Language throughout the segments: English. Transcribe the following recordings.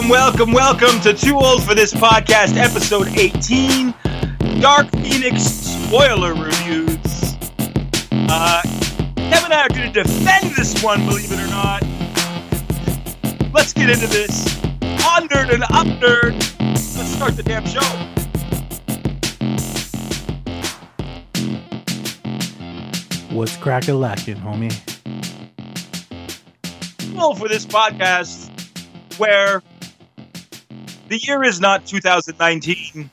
Welcome, welcome, welcome to Too Old for This Podcast, episode 18 Dark Phoenix spoiler reviews. Uh, Kevin and I are going to defend this one, believe it or not. Let's get into this. On nerd and up nerd. Let's start the damn show. What's crack a lacking, homie? Well, for This Podcast, where the year is not 2019,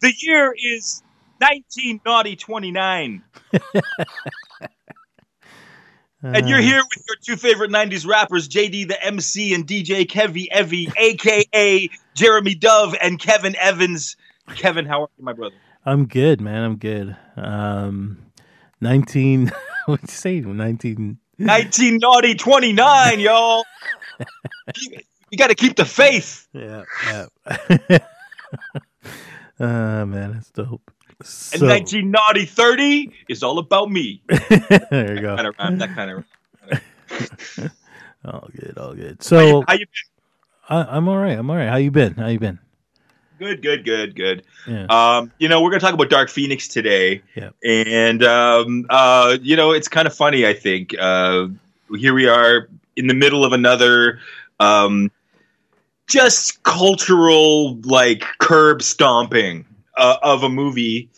the year is 19 naughty 29. And you're Uh, here with your two favorite 90s rappers, JD the MC and DJ Kevy Evie, aka Jeremy Dove and Kevin Evans. Kevin, how are you, my brother? I'm good, man. I'm good. Um, 19. What'd you say? 19. 19 naughty 29, y'all. Keep- you got to keep the faith. Yeah. yeah. uh, man, that's dope. And So, 19 naughty 30 is all about me. there you go. Kind of rhyme, that kind of. All good. All good. How So, you, how you I, I'm all right. I'm all right. How you been? How you been? Good, good, good, good. Yeah. Um, you know, we're going to talk about Dark Phoenix today. Yeah. And, um, uh, you know, it's kind of funny, I think. Uh, here we are in the middle of another um, just cultural, like, curb stomping uh, of a movie.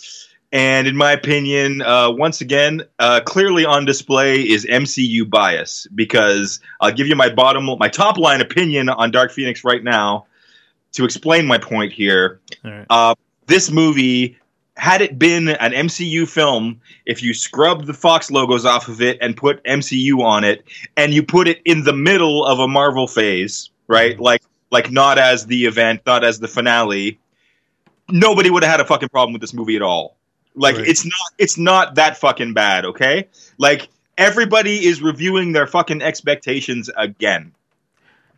And in my opinion, uh, once again, uh, clearly on display is MCU bias because I'll give you my bottom, my top line opinion on Dark Phoenix right now to explain my point here right. uh, this movie had it been an MCU film, if you scrubbed the Fox logos off of it and put MCU on it, and you put it in the middle of a Marvel phase, right? Like, like not as the event, not as the finale. Nobody would have had a fucking problem with this movie at all. Like, Right. it's not, it's not that fucking bad, okay? Like, everybody is reviewing their fucking expectations again,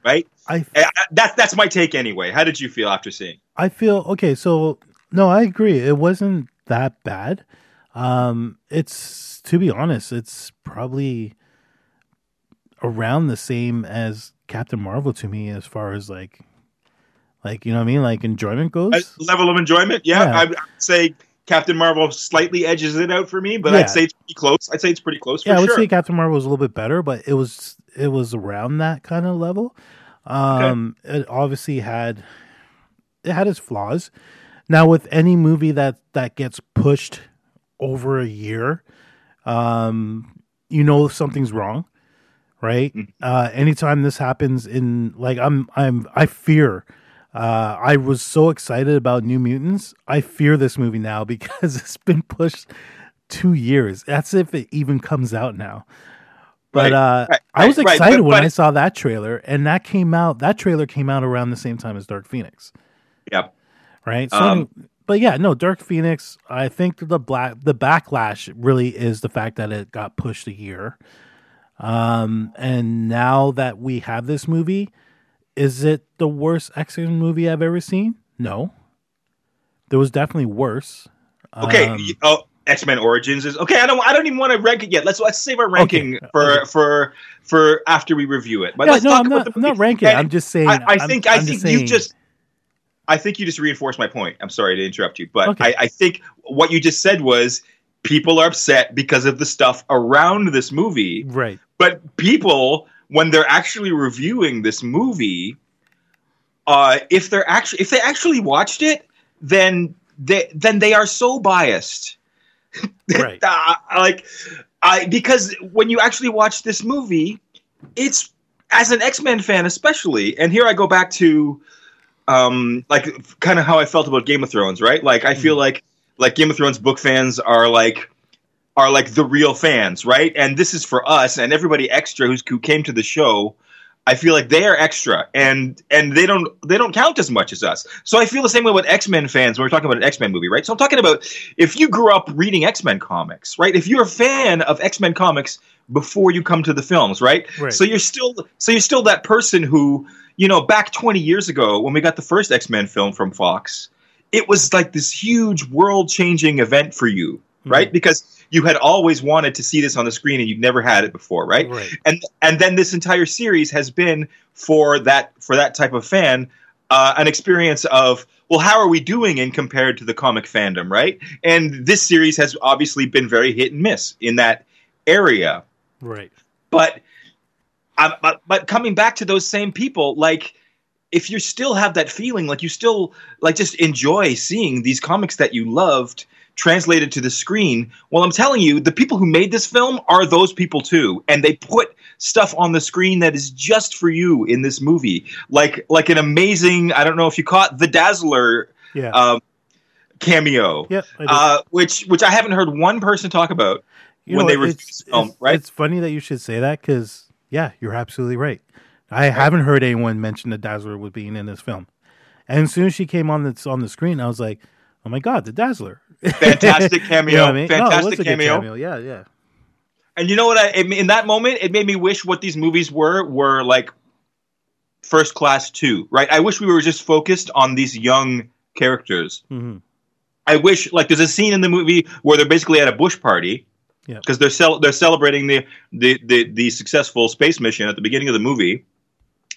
right? I Uh, That's that's my take anyway. How did you feel after seeing? I feel okay. So no, I agree. It wasn't that bad. Um, it's to be honest, it's probably around the same as Captain Marvel to me as far as like, like you know what I mean, like enjoyment goes. Level of enjoyment, yeah, Yeah. I would say Captain Marvel slightly edges it out for me, but Yeah. I'd say it's pretty close. I'd say it's pretty close for yeah, I would sure. say Captain Marvel was a little bit better, but it was it was around that kind of level. Um, it obviously had it had its flaws. Now, with any movie that that gets pushed over a year, um, you know if something's wrong, right? Mhm. Uh, anytime this happens in like I'm I'm I fear. Uh, I was so excited about New Mutants. I fear this movie now because it's been pushed two years. That's if it even comes out now. Right, But uh, right, I was right, right, excited but- when but- I saw that trailer, and that came out. That trailer came out around the same time as Dark Phoenix, Yep. right? So, Um, but yeah, no, Dark Phoenix. I think the black the backlash really is the fact that it got pushed a year. Um, and now that we have this movie, is it the worst X Men movie I've ever seen? No, there was definitely worse. Okay. Um, oh, X Men Origins is okay. I don't. I don't even want to rank it yet. Let's let's save our ranking Okay, for okay. for for after we review it. But yeah, let's no, talk I'm about not, the I'm not ranking. And I'm just saying. I, I think I'm I think you just. I think you just reinforced my point. I'm sorry to interrupt you, but Okay. I, I think what you just said was people are upset because of the stuff around this movie. right. but people when they're actually reviewing this movie uh if they're actually if they actually watched it then they then they are so biased Right. Uh, like i because when you actually watch this movie it's as an x-men fan especially and here i go back to um like kind of how i felt about game of thrones right like i feel like like game of thrones book fans are like are like the real fans, right? And this is for us and everybody extra who's, who came to the show. I feel like they are extra, and and they don't they don't count as much as us. So I feel the same way with X Men fans when we're talking about an X Men movie, right? So I'm talking about if you grew up reading X Men comics, right? If you're a fan of X Men comics before you come to the films, right? Right. So you're still so you're still that person who you know back 20 years ago when we got the first X Men film from Fox, it was like this huge world changing event for you, right? Because you had always wanted to see this on the screen and you'd never had it before, right? Right. And and then this entire series has been for that for that type of fan uh, an experience of well, how are we doing in compared to the comic fandom, right? And this series has obviously been very hit and miss in that area Right. but um, but but coming back to those same people like if you still have that feeling like you still like just enjoy seeing these comics that you loved translated to the screen well i'm telling you the people who made this film are those people too and they put stuff on the screen that is just for you in this movie like like an amazing i don't know if you caught the dazzler Yeah. um, cameo yep. Uh, which which i haven't heard one person talk about You when know, they reviewed this film, right? It's funny that you should say that because, yeah, you're absolutely right. I haven't heard anyone mention the Dazzler was being in this film. And as soon as she came on the, on the screen, I was like, oh my God, the Dazzler. fantastic cameo You know I mean? Was fantastic a good cameo Yeah, yeah. And you know what? I, in that moment, it made me wish what these movies were were like first class two, right? I wish we were just focused on these young characters. hmm I wish, like, there's a scene in the movie where they're basically at a bush party Yeah. because they're cel- they're celebrating the, the the the successful space mission at the beginning of the movie,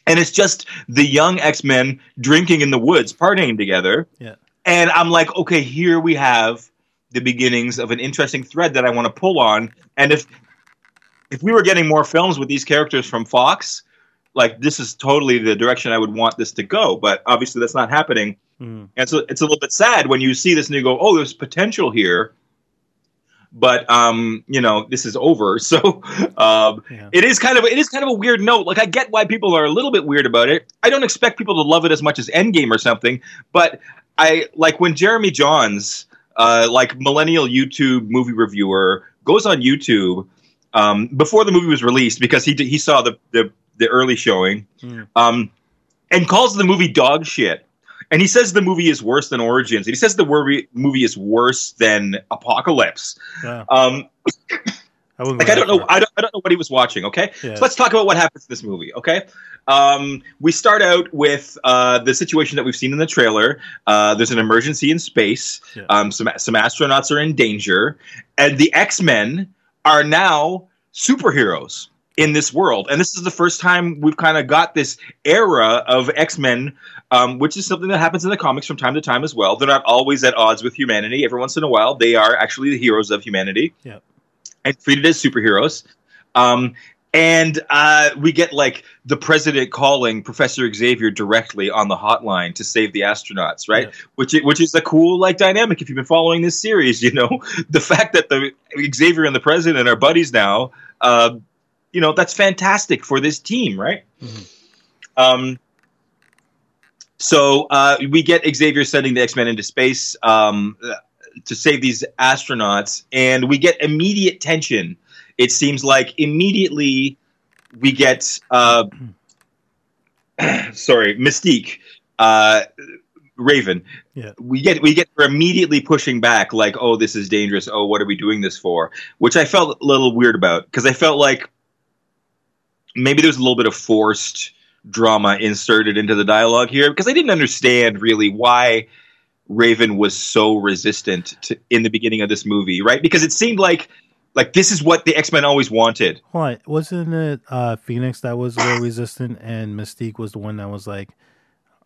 and it's just the young X Men drinking in the woods, partying together. Yeah. And I'm like, okay, here we have the beginnings of an interesting thread that I want to pull on. And if if we were getting more films with these characters from Fox, like this is totally the direction I would want this to go. But obviously, that's not happening. hmm And so it's a little bit sad when you see this and you go, "Oh, there's potential here," but um, you know, this is over. So um, Yeah. it is kind of it is kind of a weird note. Like I get why people are a little bit weird about it. I don't expect people to love it as much as Endgame or something, but I like when Jeremy Jahns, uh, like millennial YouTube movie reviewer, goes on YouTube um, before the movie was released because he he saw the the, the early showing Mm. um, and calls the movie dog shit. And he says the movie is worse than Origins. And he says the movie movie is worse than Apocalypse. Yeah. Um, I like I don't know. I don't, I don't know what he was watching. Okay, Yeah. so let's talk about what happens in this movie. Okay, um, we start out with uh, the situation that we've seen in the trailer. Uh, there's an emergency in space. Yeah. Um, some some astronauts are in danger, and the X Men are now superheroes in this world. And this is the first time we've kind of got this era of X Men, um, which is something that happens in the comics from time to time as well. They're not always at odds with humanity. Every once in a while, they are actually the heroes of humanity Yep. and treated as superheroes. Um, and uh, we get like the president calling Professor Xavier directly on the hotline to save the astronauts, right? Yeah. Which which is a cool like dynamic if you've been following this series. You know, the fact that the Xavier and the president are buddies now, uh, you know, that's fantastic for this team, right? Mhm. Um, so uh, we get Xavier sending the X Men into space um, to save these astronauts, and we get immediate tension. It seems like immediately we get uh, sorry Mystique, uh, Raven. Yeah. We get we get immediately pushing back, like, "Oh, this is dangerous. Oh, what are we doing this for?" Which I felt a little weird about because I felt like maybe there's a little bit of forced drama inserted into the dialogue here because I didn't understand really why Raven was so resistant to, in the beginning of this movie, right? Because it seemed like like this is what the X Men always wanted. On. Wasn't it uh, Phoenix that was a little resistant and Mystique was the one that was like.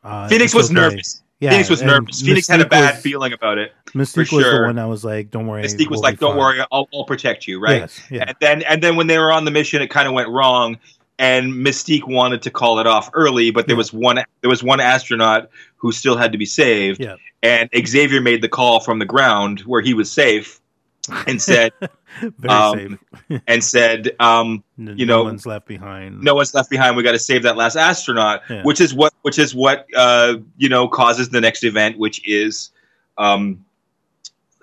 Uh, Phoenix was okay. nervous. Yeah, Phoenix was nervous. Phoenix had a bad was- feeling about it. Mystique for was the one that was like, "Don't worry." Mystique was like, "Don't fine." worry, I'll, I'll protect you," right? Yes, yeah. And then and then when they were on the mission, it kind of went wrong, and Mystique wanted to call it off early, but there Yeah. was one there was one astronaut who still had to be saved, Yeah. and Xavier made the call from the ground where he was safe, and said Very um, and said, um, N- you no know, one's left behind. "No one's left behind. We got to save that last astronaut," Yeah. which is what which is what uh, you know causes the next event, which is. Um,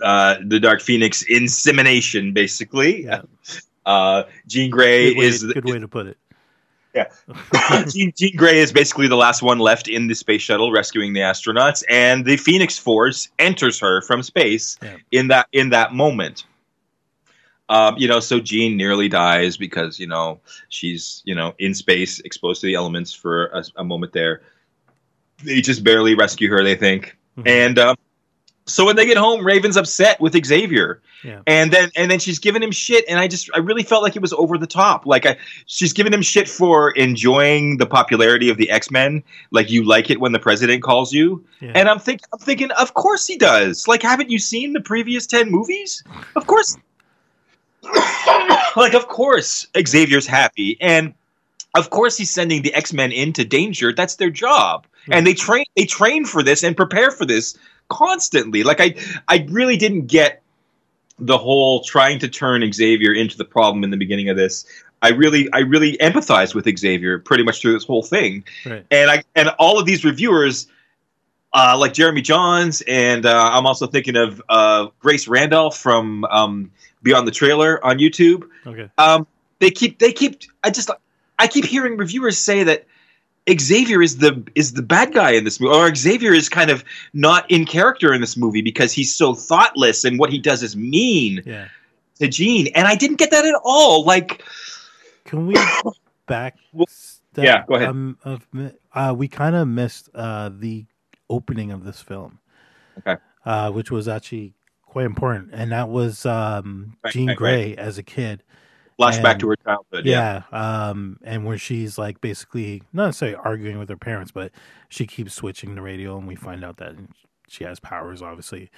uh, the Dark Phoenix insemination, basically. Yeah. Uh, Jean Grey Good way, is good way to put it. Jean, Jean Grey is basically the last one left in the space shuttle rescuing the astronauts, and the Phoenix Force enters her from space Yeah. in that in that moment. Um, you know, so Jean nearly dies because you know she's you know in space, exposed to the elements for a, a moment there. They just barely rescue her, they think, Mhm. and um, so when they get home, Raven's upset with Xavier, Yeah. and then and then she's giving him shit, and I just I really felt like it was over the top. Like I, she's giving him shit for enjoying the popularity of the X Men, like you like it when the president calls you, Yeah. and I'm think I'm thinking, of course he does. Like, haven't you seen the previous ten movies? Of course, like of course Xavier's happy, and of course he's sending the X Men into danger. That's their job, and they train they train for this and prepare for this constantly. Like I I really didn't get the whole trying to turn Xavier into the problem in the beginning of this. I really I really empathized with Xavier pretty much through this whole thing Right. and I and all of these reviewers, uh, like Jeremy Jahns, and uh, I'm also thinking of uh, Grace Randolph from um, Beyond the Trailer on YouTube. Okay. Um, they keep they keep I just I keep hearing reviewers say that Xavier is the is the bad guy in this movie, or Xavier is kind of not in character in this movie because he's so thoughtless and what he does is mean Yeah. to Jean, and I didn't get that at all. Like, Can we back? Well, yeah, go ahead. Um, of, uh, we kind of missed uh, the opening of this film. Okay. Uh, which was actually quite important, and that was um, Right, Jean right, Grey as a kid. Flashback And- to her childhood. Yeah. Um, and where she's like basically not necessarily arguing with her parents, but she keeps switching the radio, and we find out that she has powers, obviously.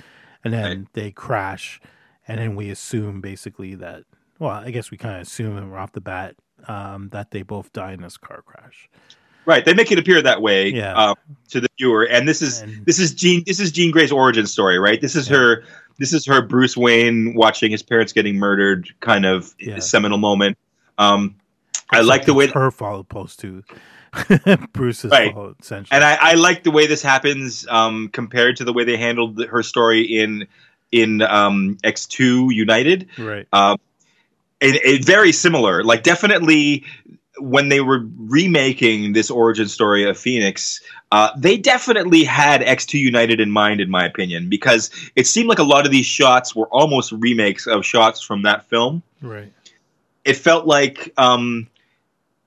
And then Right. they crash, and then we assume basically that. Well, I guess we kind of assume and we're off the bat um, that they both die in this car crash. Right, they make it appear that way Yeah. uh, to the viewer, and this is And- this is Jean this is Jean Grey's origin story, right? This is Yeah. her this is her Bruce Wayne watching his parents getting murdered kind of Yeah. seminal moment. Um, I like the way, it's her fault opposed to Bruce's Right. fault, essentially. and I, I like the way this happens um, compared to the way they handled the- her story in in um, X two United. right. Um, it, it very similar. Like definitely when they were remaking this origin story of Phoenix, uh, they definitely had X2 United in mind, in my opinion, because it seemed like a lot of these shots were almost remakes of shots from that film. Right. It felt like um,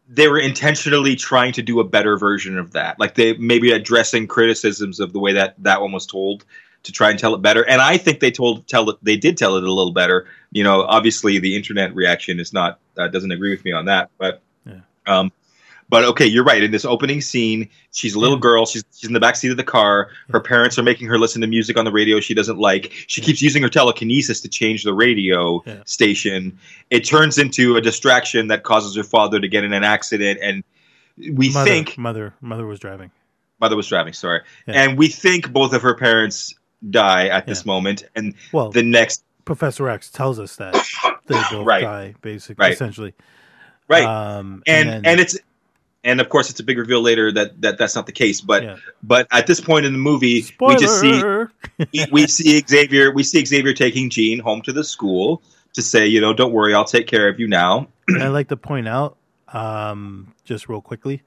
they were intentionally trying to do a better version of that, like they maybe addressing criticisms of the way that that one was told to try and tell it better. And I think they told tell it they did tell it a little better. You know, obviously the internet reaction is not uh, doesn't agree with me on that, but. Um, but okay, you're right. In this opening scene, she's a little Yeah. girl. She's she's in the back seat of the car. Her parents are making her listen to music on the radio she doesn't like. She keeps using her telekinesis to change the radio Yeah. station. It turns into a distraction that causes her father to get in an accident, and we mother, think mother mother was driving. mother was driving. Sorry, Yeah. and we think both of her parents die at this moment, and Well, the next Professor X tells us that they both Right. die, basically, Right. essentially. Right, Um, and then- and it's and of course it's a big reveal later that, that that's not the case but Yeah. but at this point in the movie spoiler. we just see we, we see Xavier we see Xavier taking Jean home to the school to say you know don't worry I'll take care of you now I'd like to point out, um, just real quickly,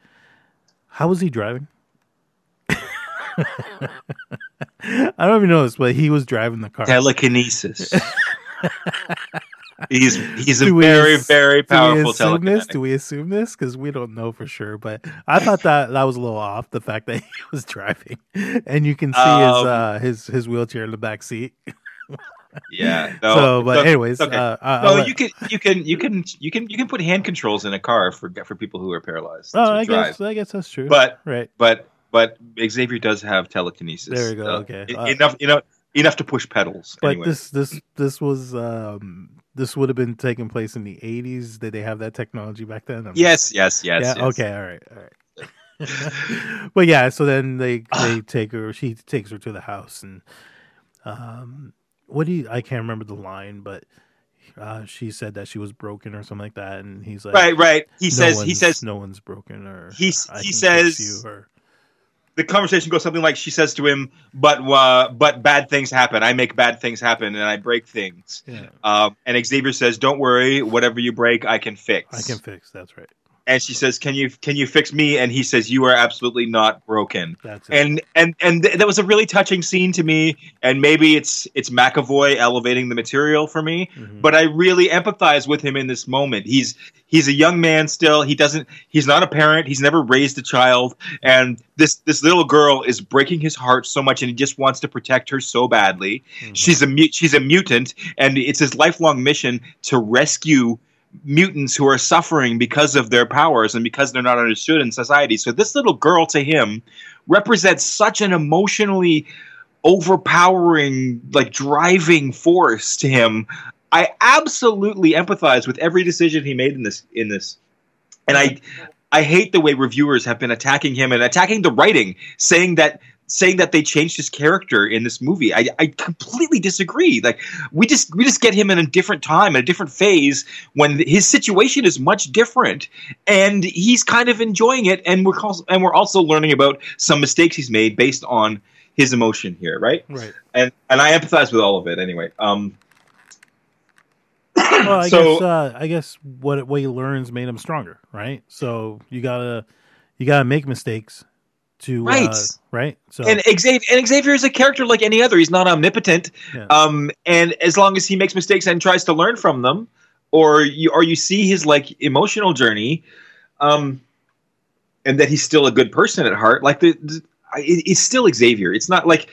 how was he driving? I don't even know this, but he was driving the car. telekinesis he's he's a very ass- very Do powerful assume this? telekinetic Do we assume this? Because we don't know for sure. But I thought that that was a little off. The fact that he was driving, and you can see his Um, uh, his his wheelchair in the back seat. yeah no, so, but it's anyways, okay. uh, no, I'll you can you can you can you can you can put hand controls in a car for for people who are paralyzed Oh, I drive. guess I guess that's true. but right, but but Xavier does have telekinesis. There we go, Uh, okay. Uh, enough, you know, enough to push pedals. but anyway. this this this was um this would have been taking place in the eighties. Did they have that technology back then? I'm- yes, yes, yes. yeah. yes. Okay. All right. All right. but yeah, so then they they take her. She takes her to the house, and um, what do you? I can't remember the line, but uh, she said that she was broken or something like that, and he's like, Right, right. He "No says he says no one's broken, or He- he says- you, or the conversation goes something like she says to him, "But uh, but bad things happen. I make bad things happen, and I break things." yeah, Um, and Xavier says, "Don't worry. Whatever you break, I can fix." I can fix. That's right. And she says, "Can you can you fix me?" And he says, "You are absolutely not broken." That's it. And and and th- that was a really touching scene to me. And maybe it's it's McAvoy elevating the material for me, Mhm. but I really empathize with him in this moment. He's he's a young man still. He doesn't. He's not a parent. He's never raised a child. And this this little girl is breaking his heart so much, and he just wants to protect her so badly. Mhm. She's a she's a mutant, and it's his lifelong mission to rescue mutants who are suffering because of their powers and because they're not understood in society. So this little girl to him represents such an emotionally overpowering, like driving force to him. I absolutely empathize with every decision he made in this in this. And I I hate the way reviewers have been attacking him and attacking the writing, saying that saying that they changed his character in this movie. I, I completely disagree. Like we just we just get him in a different time, in a different phase when his situation is much different, and he's kind of enjoying it. And we're also, and we're also learning about some mistakes he's made based on his emotion here, right? right. And and I empathize with all of it anyway. Um, Well, I So- guess uh, I guess what what he learns made him stronger, right? So you gotta you gotta make mistakes to Right. uh, right. So and Xavier and Xavier is a character like any other. He's not omnipotent. Yeah. Um, and as long as he makes mistakes and tries to learn from them, or you or you see his like emotional journey, um, and that he's still a good person at heart, like the, the it- it's still Xavier. It's not like.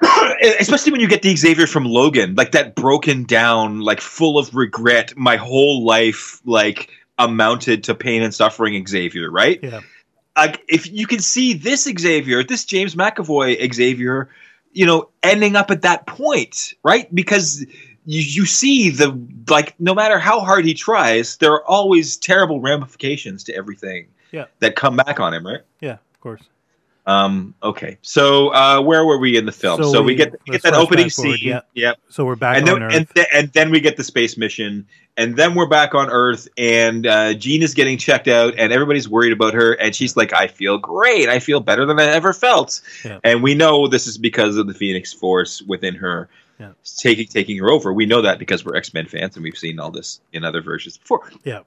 Especially when you get the Xavier from Logan, like that broken down, like full of regret, my whole life like amounted to pain and suffering Xavier, right? yeah, like if you can see this Xavier, this James McAvoy Xavier, you know, ending up at that point, right? Because you, you see the like no matter how hard he tries, there are always terrible ramifications to everything Yeah. that come back on him, right? yeah, of course. Um, okay, so uh, where were we in the film? So So, we, we- get we get that opening scene, yeah. yep, So we're back and on then Earth. and, th- and then we get the space mission, and then we're back on Earth, and uh, Jean is getting checked out, and everybody's worried about her, and she's like, "I feel great. I feel better than I ever felt," Yeah. and we know this is because of the Phoenix Force within her. Yeah. Taking taking her over, we know that because we're X Men fans and we've seen all this in other versions before, yeah,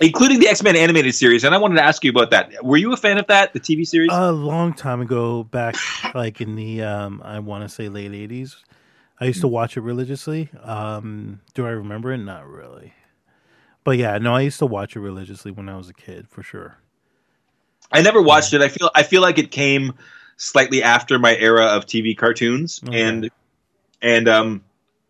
including the X Men animated series. And I wanted to ask you about that. Were you a fan of that, the TV series? a long time ago, back like in the um, I want to say late '80s. I used to watch it religiously. Um, do I remember it? Not really. But yeah, no, I used to watch it religiously when I was a kid, for sure. I never watched it. I feel I feel like it came slightly after my era of TV cartoons, Okay. and and um,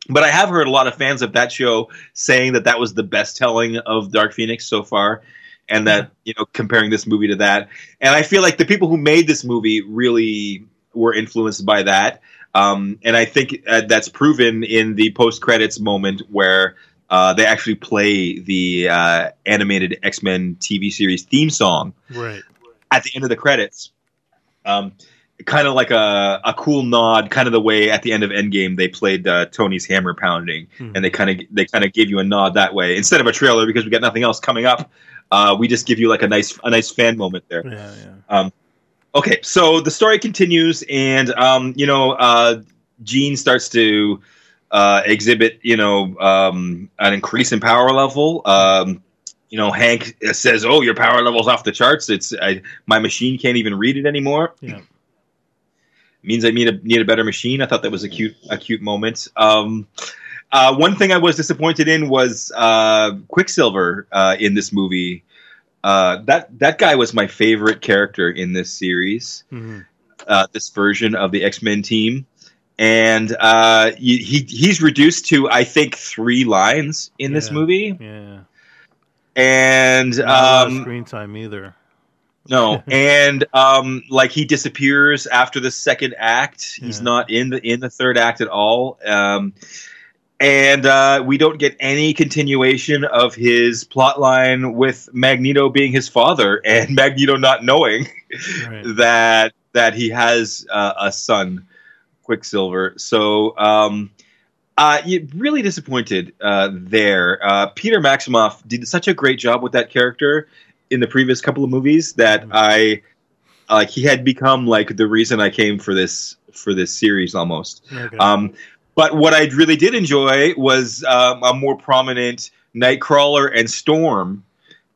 but I have heard a lot of fans of that show saying that that was the best telling of Dark Phoenix so far, and that you know comparing this movie to that, and I feel like the people who made this movie really were influenced by that, um, and I think uh, that's proven in the post credits moment where. Uh, they actually play the uh, animated X Men TV series theme song, Right. at the end of the credits. Um, kind of like a, a cool nod, kind of the way at the end of Endgame they played uh, Tony's hammer pounding, Mhm. and they kind of they kind of gave you a nod that way instead of a trailer because we got nothing else coming up. Uh, we just give you like a nice a nice fan moment there. Yeah, yeah. Okay, so the story continues, and um, you know, uh, Jean starts to uh, exhibit, you know, um, an increase in power level. Um, you know, Hank says, "Oh, your power level's off the charts. It's I, my machine can't even read it anymore." Yeah. Means I need a need a better machine. I thought that was a cute a cute moment. Um, uh, one thing I was disappointed in was uh, Quicksilver uh, in this movie. Uh, that that guy was my favorite character in this series Mhm. uh, this version of the X Men team, and uh, he he- he's reduced to I think three lines in this movie, Yeah. and Not a lot of um, screen time either. No, and um, like he disappears after the second act. He's Yeah. not in the in the third act at all. Um, and uh, we don't get any continuation of his plot line with Magneto being his father and Magneto not knowing Right. that that he has uh, a son, Quicksilver. So, um, uh, really disappointed uh, there. Uh, Peter Maximoff did such a great job with that character in the previous couple of movies that Mhm. I like. he had become like the reason I came for this for this series almost. Okay. Um, but what I really did enjoy was um, a more prominent Nightcrawler and Storm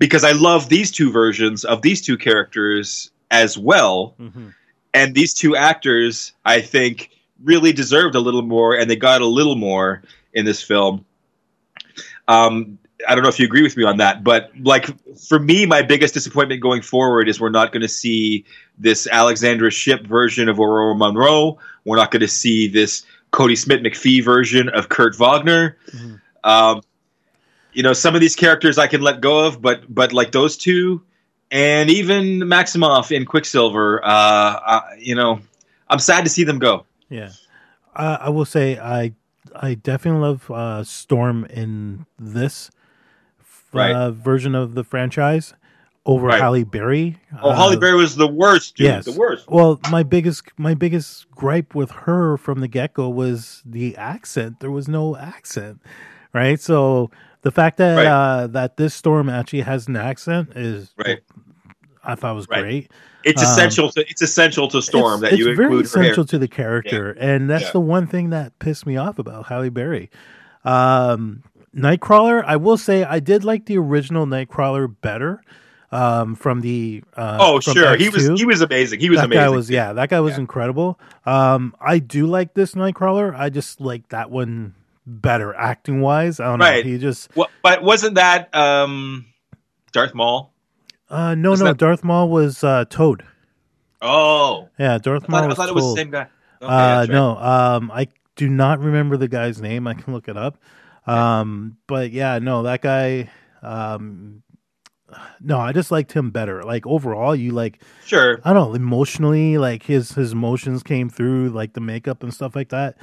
because I love these two versions of these two characters as well. Mhm. And these two actors, I think, really deserved a little more, and they got a little more in this film. Um, I don't know if you agree with me on that, but like for me, my biggest disappointment going forward is we're not going to see this Alexandra Shipp version of Ororo Munroe. We're not going to see this Kodi Smit-McPhee version of Kurt Wagner. Mhm. Um, you know, some of these characters I can let go of, but but like those two, and even Maximoff in Quicksilver, uh, uh, you know, I'm sad to see them go. Yeah, uh, I will say I I definitely love uh, Storm in this uh, version of the franchise over Right. Halle Berry. Oh, Halle Uh, Berry was the worst, dude. yes. The worst. Well, my biggest my biggest gripe with her from the get go was the accent. There was no accent, right? So the fact that Right. uh, that this storm actually has an accent is Right. I thought was Right. great. It's Um, essential to it's essential to Storm it's, that it's you include her hair. essential to the character, and that's Yeah. the one thing that pissed me off about Halle Berry. Um, Nightcrawler, I will say I did like the original Nightcrawler better um, from the. Uh, Oh, from sure. He was X2 he was amazing. He was that amazing. guy was yeah that guy was Yeah. incredible um i do like this nightcrawler i just like that one better acting wise i don't know he just What, but wasn't that um, Darth Maul? uh no Wasn't no that- darth maul was uh toad Oh, yeah darth I maul thought, I was thought it was the same guy. Okay, uh right. no um i do not remember the guy's name i can look it up um but yeah no that guy um no i just liked him better like overall you like Sure. I don't know, emotionally, like his his emotions came through, like the makeup and stuff like that.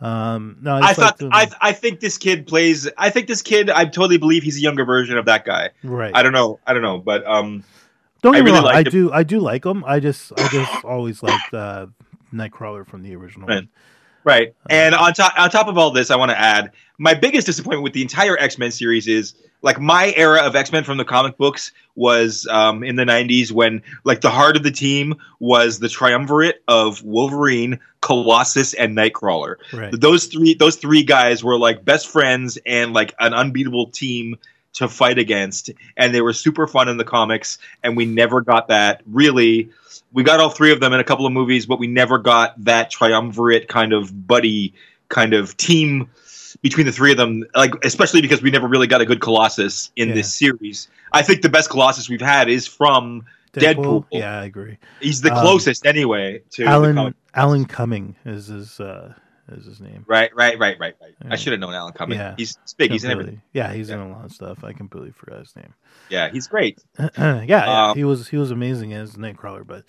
Um, no, I, I thought I I think this kid plays. I think this kid. I totally believe he's a younger version of that guy. right. I don't know. I don't know. But um, don't I get me really wrong, I him. do I do like him. I just I just always liked uh, Nightcrawler from the original. Right. Right. And on top on top of all this, I want to add my biggest disappointment with the entire X Men series is like my era of X Men from the comic books was um, in the '90s when like the heart of the team was the triumvirate of Wolverine, Colossus, and Nightcrawler. Right. Those three those three guys were like best friends and like an unbeatable team to fight against, and they were super fun in the comics. And we never got that really we got all three of them in a couple of movies, but we never got that triumvirate kind of buddy kind of team between the three of them. Like especially because we never really got a good Colossus in Yeah. this series. I think the best Colossus we've had is from Deadpool. Yeah, I agree. He's the Um, closest anyway to Alan. Alan Cumming is his uh is his name. Right, right, right, right, right. Yeah. I should have known Alan Cumming. Yeah. He's he's big. He's in everything. Yeah, he's in a lot of stuff. I completely forgot his name. Yeah, he's great. yeah, yeah, Um, he was he was amazing as Nightcrawler, but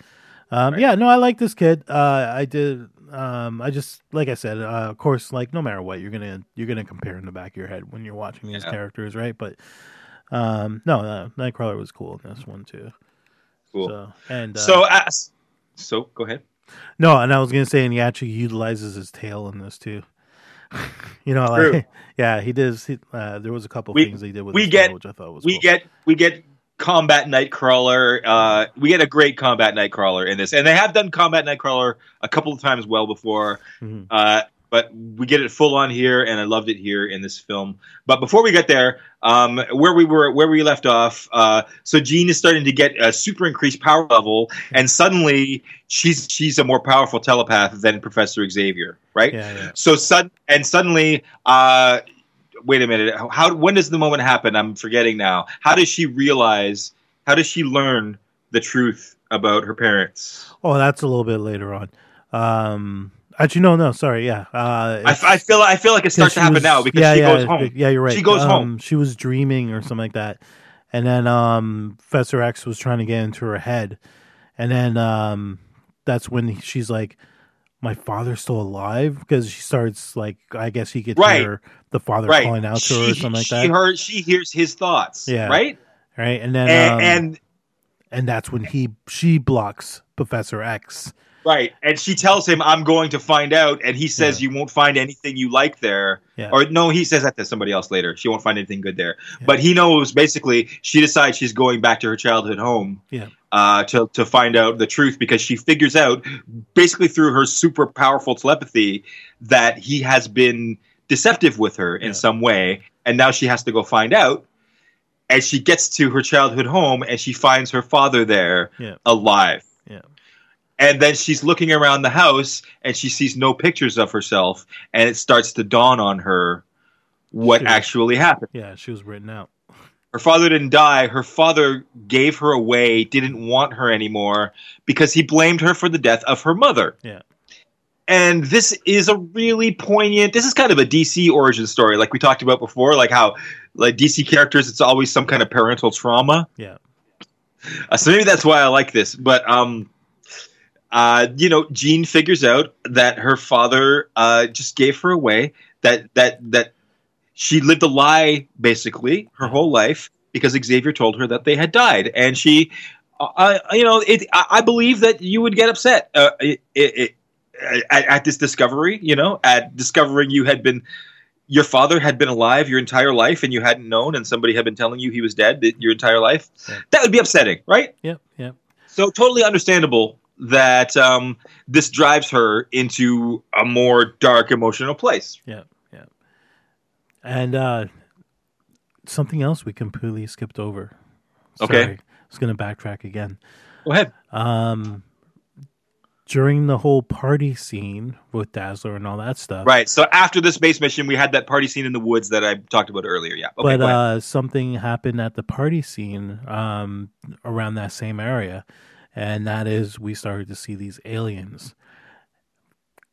um, Right. yeah, no, I like this kid. Uh, I did. Um, I just like I said, uh, of course, like no matter what, you're gonna you're gonna compare in the back of your head when you're watching these Yeah. characters, right? But um, no, uh, Nightcrawler was cool in this one too. Cool. So and uh, So, uh, so go ahead. No, and I was gonna say, and he actually utilizes his tail in this too. you know, like yeah, he does. He, uh, there was a couple We- things he did with we get- tail, which I thought was We cool. get we get combat Nightcrawler. Uh, we get a great combat Nightcrawler in this, and they have done combat Nightcrawler a couple of times well before. Mhm. Uh, but we get it full on here, and I loved it here in this film. But before we get there, um, where we were, where we left off, uh, so Jean is starting to get a super increased power level, and suddenly she's she's a more powerful telepath than Professor Xavier, right? yeah, yeah. So sud- and suddenly, uh, wait a minute. How when does the moment happen? I'm forgetting now. How does she realize? How does she learn the truth about her parents? Oh, that's a little bit later on. Um, actually, no, no, sorry, yeah. Uh, I, I feel I feel like it starts to happen was- now because yeah, she yeah, goes home. Yeah, you're right. She goes um, home. She was dreaming or something like that, and then um, Professor X was trying to get into her head, and then um, that's when she's like, "My father's still alive," because she starts like, I guess he could Right. hear the father Right. calling out to her or something like she that, heard she hears his thoughts. Yeah. Right. right? And then And, um, and and that's when he she blocks Professor X. right. And she tells him, "I'm going to find out," and he says, "You won't find anything you like there." Yeah. Or no, he says that to somebody else later. She won't find anything good there. Yeah. But he knows basically she decides she's going back to her childhood home. Yeah. Uh, to to find out the truth because she figures out basically through her super powerful telepathy that he has been deceptive with her in Yeah. some way, and now she has to go find out. and she gets to her childhood home and she finds her father there Yeah. alive. Yeah. And then she's looking around the house and she sees no pictures of herself and it starts to dawn on her what Shit. actually happened. Yeah, she was written out. Her father didn't die. Her father gave her away, didn't want her anymore because he blamed her for the death of her mother. Yeah. And this is a really poignant. This is kind of a DC origin story, like we talked about before, like how like DC characters, it's always some kind of parental trauma. Yeah. Uh, so maybe that's why I like this. But um, uh, you know, Jean figures out that her father uh, just gave her away. That that that she lived a lie basically her whole life because Xavier told her that they had died, and she, uh, you know, it. I, I believe that you would get upset uh, it, it, it, at, at this discovery. You know, at discovering you had been. Your father had been alive your entire life and you hadn't known, and somebody had been telling you he was dead your entire life. Yeah. That would be upsetting, right? Yep. Yep. So totally understandable that um, this drives her into a more dark emotional place. Yeah, yeah. And uh something else we completely skipped over. Okay. Sorry. I was gonna backtrack again. Go ahead. Um during the whole party scene with Dazzler and all that stuff. Right. So after the space mission, we had that party scene in the woods that I talked about earlier. Yeah. Okay, but uh, something happened at the party scene um, around that same area, and that is we started to see these aliens.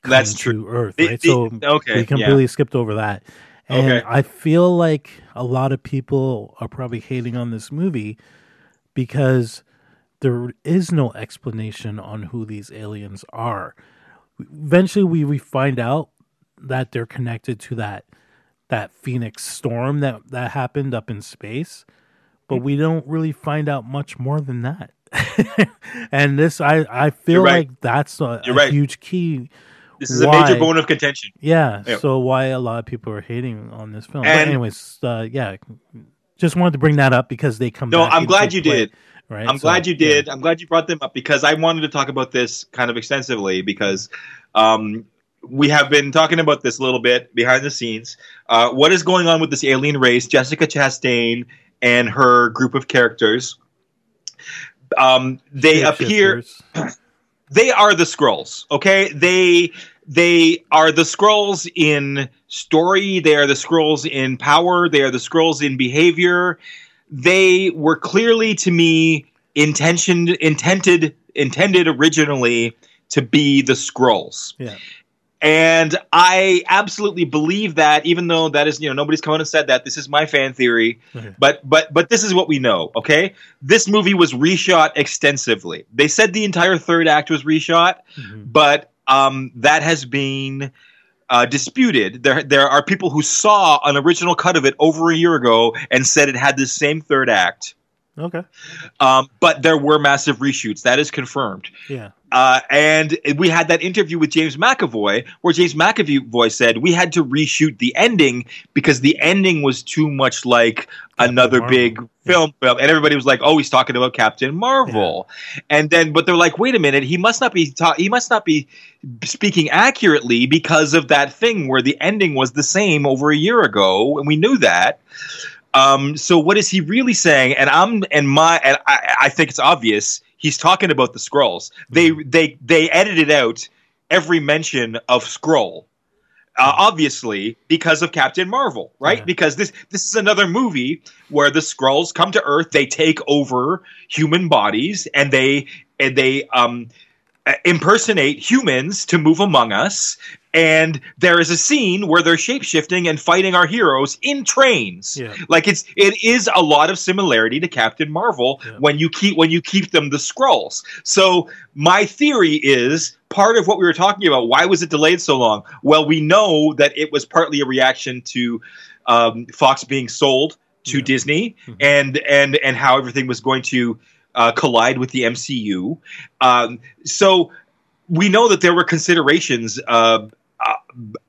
That's to true. Earth, right? so okay, we yeah. completely skipped over that, and Okay. I feel like a lot of people are probably hating on this movie because there is no explanation on who these aliens are. Eventually, we, we find out that they're connected to that that Phoenix storm that that happened up in space, but mm-hmm. we don't really find out much more than that. and this, I I feel right. like that's a, a right. huge key. this is a major bone of contention. Yeah, Yeah. so why a lot of people are hating on this film. And- but anyways, uh, yeah, just wanted to bring that up because they come. No, I'm glad you play, did. Right, I'm So, glad you yeah. did. I'm glad you brought them up because I wanted to talk about this kind of extensively because um, we have been talking about this a little bit behind the scenes. Uh, what is going on with this alien race? Jessica Chastain and her group of characters. Um, they appear. They are the Skrulls. Okay, they they are the Skrulls in story. They are the Skrulls in power. They are the Skrulls in behavior. They were clearly to me intentioned intended intended originally to be the Skrulls. Yeah. And I absolutely believe that, even though that is, you know, nobody's come out and said that. This is my fan theory, Okay. but but but this is what we know. Okay, this movie was reshot extensively. They said the entire third act was reshot, Mhm. but um, that has been uh, disputed. There there are people who saw an original cut of it over a year ago and said it had the same third act. Okay. Um, but there were massive reshoots. That is confirmed. Yeah. Uh, and we had that interview with James McAvoy where James McAvoy said we had to reshoot the ending because the ending was too much like another Marvel. big film film and everybody was like oh he's talking about Captain Marvel and then but they're like wait a minute he must not be ta- he must not be speaking accurately because of that thing where the ending was the same over a year ago and we knew that um, so what is he really saying? And I'm and my and I, I think it's obvious. He's talking about the Skrulls. They they they edited out every mention of Skrull. Uh, obviously, because of Captain Marvel, right? Yeah. Because this this is another movie where the Skrulls come to Earth, they take over human bodies, and they and they um, impersonate humans to move among us. And there is a scene where they're shapeshifting and fighting our heroes in trains. Yeah. Like it's it is a lot of similarity to Captain Marvel Yeah. when you keep when you keep them the Skrulls. So my theory is part of what we were talking about. Why was it delayed so long? Well, we know that it was partly a reaction to um, Fox being sold to Yeah. Disney Mhm. and and and how everything was going to uh, collide with the MCU. Um, so we know that there were considerations uh, uh,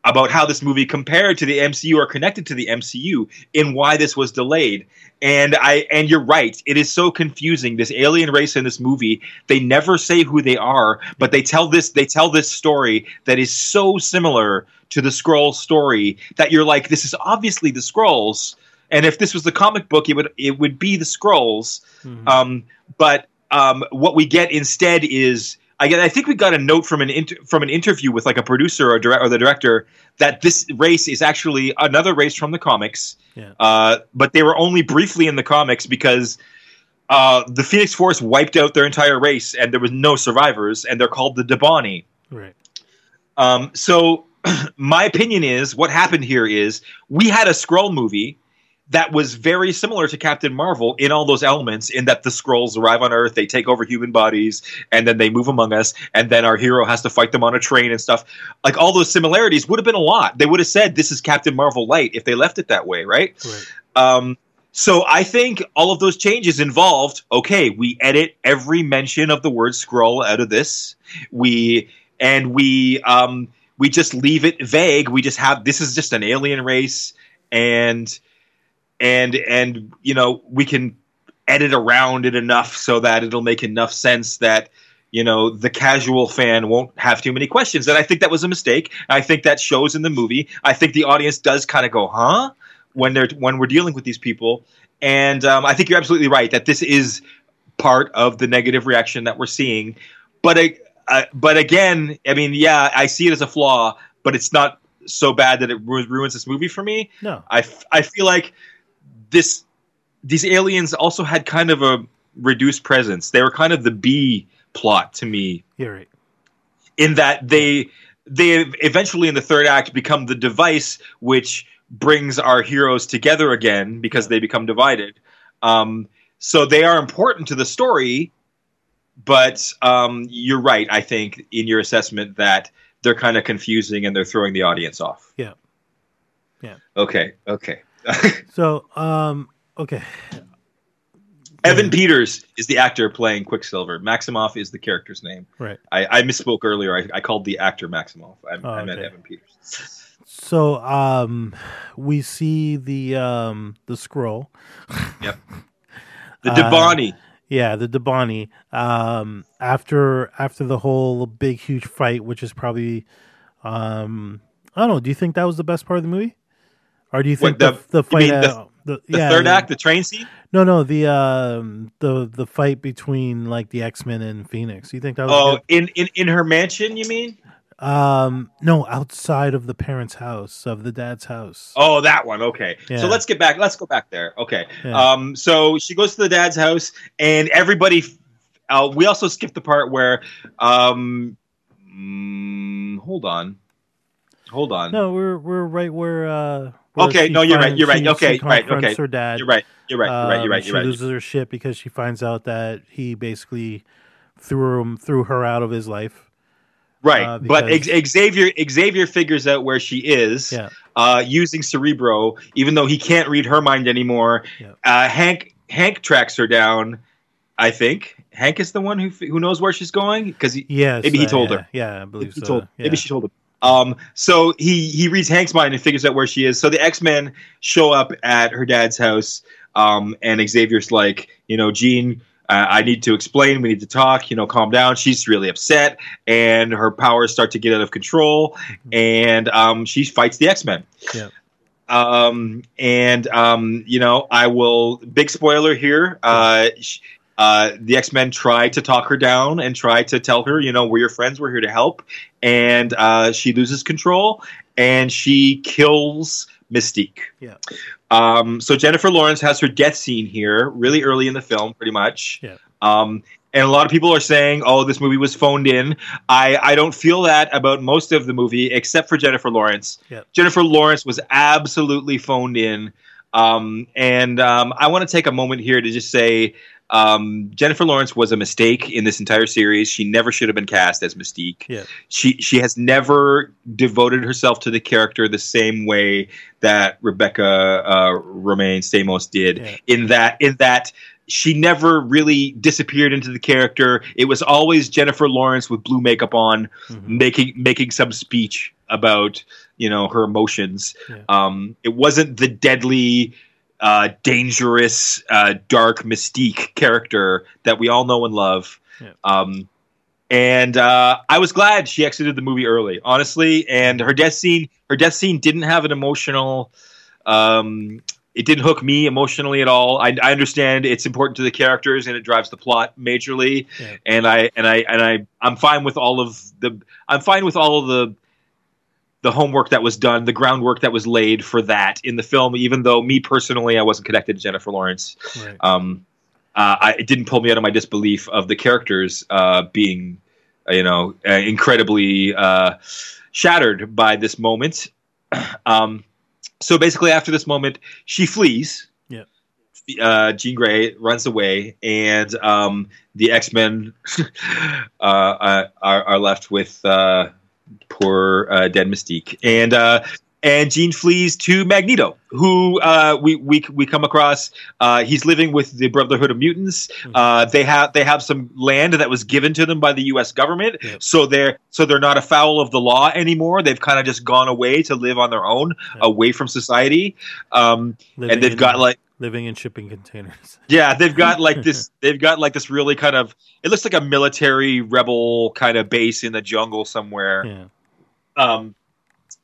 about how this movie compared to the MCU or connected to the MCU in why this was delayed. And I and you're right, it is so confusing. This alien race in this movie, they never say who they are, but they tell this they tell this story that is so similar to the Skrull story that you're like, this is obviously the Skrulls. And if this was the comic book, it would it would be the Skrulls. Mhm. Um, but um, what we get instead is I get I think we got a note from an inter- from an interview with like a producer or, direct or the director that this race is actually another race from the comics. Yeah. Uh, but they were only briefly in the comics because uh, the Phoenix Force wiped out their entire race and there was no survivors, and they're called the D'Bari. right. Um, so my opinion is what happened here is we had a Skrull movie that was very similar to Captain Marvel in all those elements in that the Skrulls arrive on Earth, they take over human bodies, and then they move among us, and then our hero has to fight them on a train and stuff. Like all those similarities would have been a lot. They would have said this is Captain Marvel light if they left it that way, right? Right. Um, so I think all of those changes involved. Okay, we edit every mention of the word Skrull out of this. We and we um, we just leave it vague. We just have this is just an alien race, and and and you know we can edit around it enough so that it'll make enough sense that you know the casual fan won't have too many questions. And i think that was a mistake. I think that shows in the movie. I think the audience does kind of go huh? when they're when we're dealing with these people. And um, i think you're absolutely right that this is part of the negative reaction that we're seeing. But I, uh, but again i mean yeah i see it as a flaw but it's not so bad that it ru- ruins this movie for me. No. I, f- I feel like this these aliens also had kind of a reduced presence. They were kind of the B plot to me You're right. in that they they eventually in the third act become the device which brings our heroes together again because they become divided. Um, so they are important to the story, but um, you're right. I think in your assessment that they're kind of confusing and they're throwing the audience off. Yeah. Yeah. Okay. Okay. So, um, okay. Evan Peters is the actor playing Quicksilver. Maximoff is the character's name. Right. I, I misspoke earlier. I, I called the actor Maximoff. I, Oh, I meant okay. Evan Peters. So, um, we see the um the Skrull. Yep. The Uh, Yeah, the D'Bari. Um, after after the whole big huge fight, which is probably, um, I don't know. Do you think that was the best part of the movie, or do you think What, the the- the fight? the- uh, the, the yeah, third the- act, the train scene. No, no, the um the the fight between like the X Men and Phoenix. You think that was Oh, good? in, in in her mansion, you mean? Um, no, outside of the parents' house, of the dad's house. Oh, that one. Okay. Yeah. So let's get back. Let's go back there. Okay. Yeah. Um. So she goes to the dad's house, and everybody. Uh, we also skipped the part where. Um. mm, hold on. Hold on. No, we're we're right where. uh where Okay, no, you're right, you're right, okay, she right, okay. Her dad. You're right. You're right. You're right. You're Um, right. You're right. loses her shit because she finds out that he basically threw him threw her out of his life. Right, uh, but because- Ex- Xavier Xavier figures out where she is Yeah. uh, using Cerebro, even though he can't read her mind anymore. Yeah. Uh, Hank Hank tracks her down. I think Hank is the one who who knows where she's going because he, Yes, Maybe he uh, told yeah, her. Yeah, I believe he so. told maybe she told him. Um, so he he reads Hank's mind and figures out where she is. So the X Men show up at her dad's house, um, and Xavier's like, you know, Jean, uh, I need to explain. We need to talk. You know, calm down. She's really upset, and her powers start to get out of control, and um, she fights the X Men. Yeah. Um, and um, you know, I will. Big spoiler here. Uh, uh, the X Men try to talk her down and try to tell her, you know, we're your friends. We're here to help. And uh, she loses control and she kills Mystique. Yeah. Um, so Jennifer Lawrence has her death scene here, really early in the film, pretty much. Yeah. Um, and a lot of people are saying, "Oh, this movie was phoned in." I I don't feel that about most of the movie, except for Jennifer Lawrence. Yeah. Jennifer Lawrence was absolutely phoned in. Um, and um, I want to take a moment here to just say um, Jennifer Lawrence was a mistake in this entire series. She never should have been cast as Mystique. Yeah. She she has never devoted herself to the character the same way that Rebecca uh, Romijn Stamos did. Yeah. In that in that she never really disappeared into the character. It was always Jennifer Lawrence with blue makeup on, Mhm. making making some speech about you know her emotions. Yeah. Um, it wasn't the deadly, uh, dangerous, uh, dark mystique character that we all know and love. Yeah. Um, and uh, I was glad she exited the movie early, honestly. And her death scene, her death scene didn't have an emotional. Um, it didn't hook me emotionally at all. I, I understand it's important to the characters and it drives the plot majorly, Yeah. and I and I and I I'm fine with all of the I'm fine with all of the the homework that was done, the groundwork that was laid for that in the film. Even though me personally, I wasn't connected to Jennifer Lawrence, Right. um, uh, I, it didn't pull me out of my disbelief of the characters uh, being, uh, you know, uh, incredibly uh, shattered by this moment. um, so basically, after this moment, she flees. Yeah. Uh, Jean Grey runs away, and um, the X Men are, are left with uh, poor uh, dead Mystique, and uh, and Jean flees to Magneto, who uh, we we we come across. Uh, he's living with the Brotherhood of Mutants. Uh, they have they have some land that was given to them by the U.S. government, Yep. so they're so they're not afoul of the law anymore. They've kind of just gone away to live on their own, Yep. away from society. Um, and they've got like living in shipping containers. yeah, they've got like this. They've got like this really kind of. It looks like a military rebel kind of base in the jungle somewhere. Yeah. Um,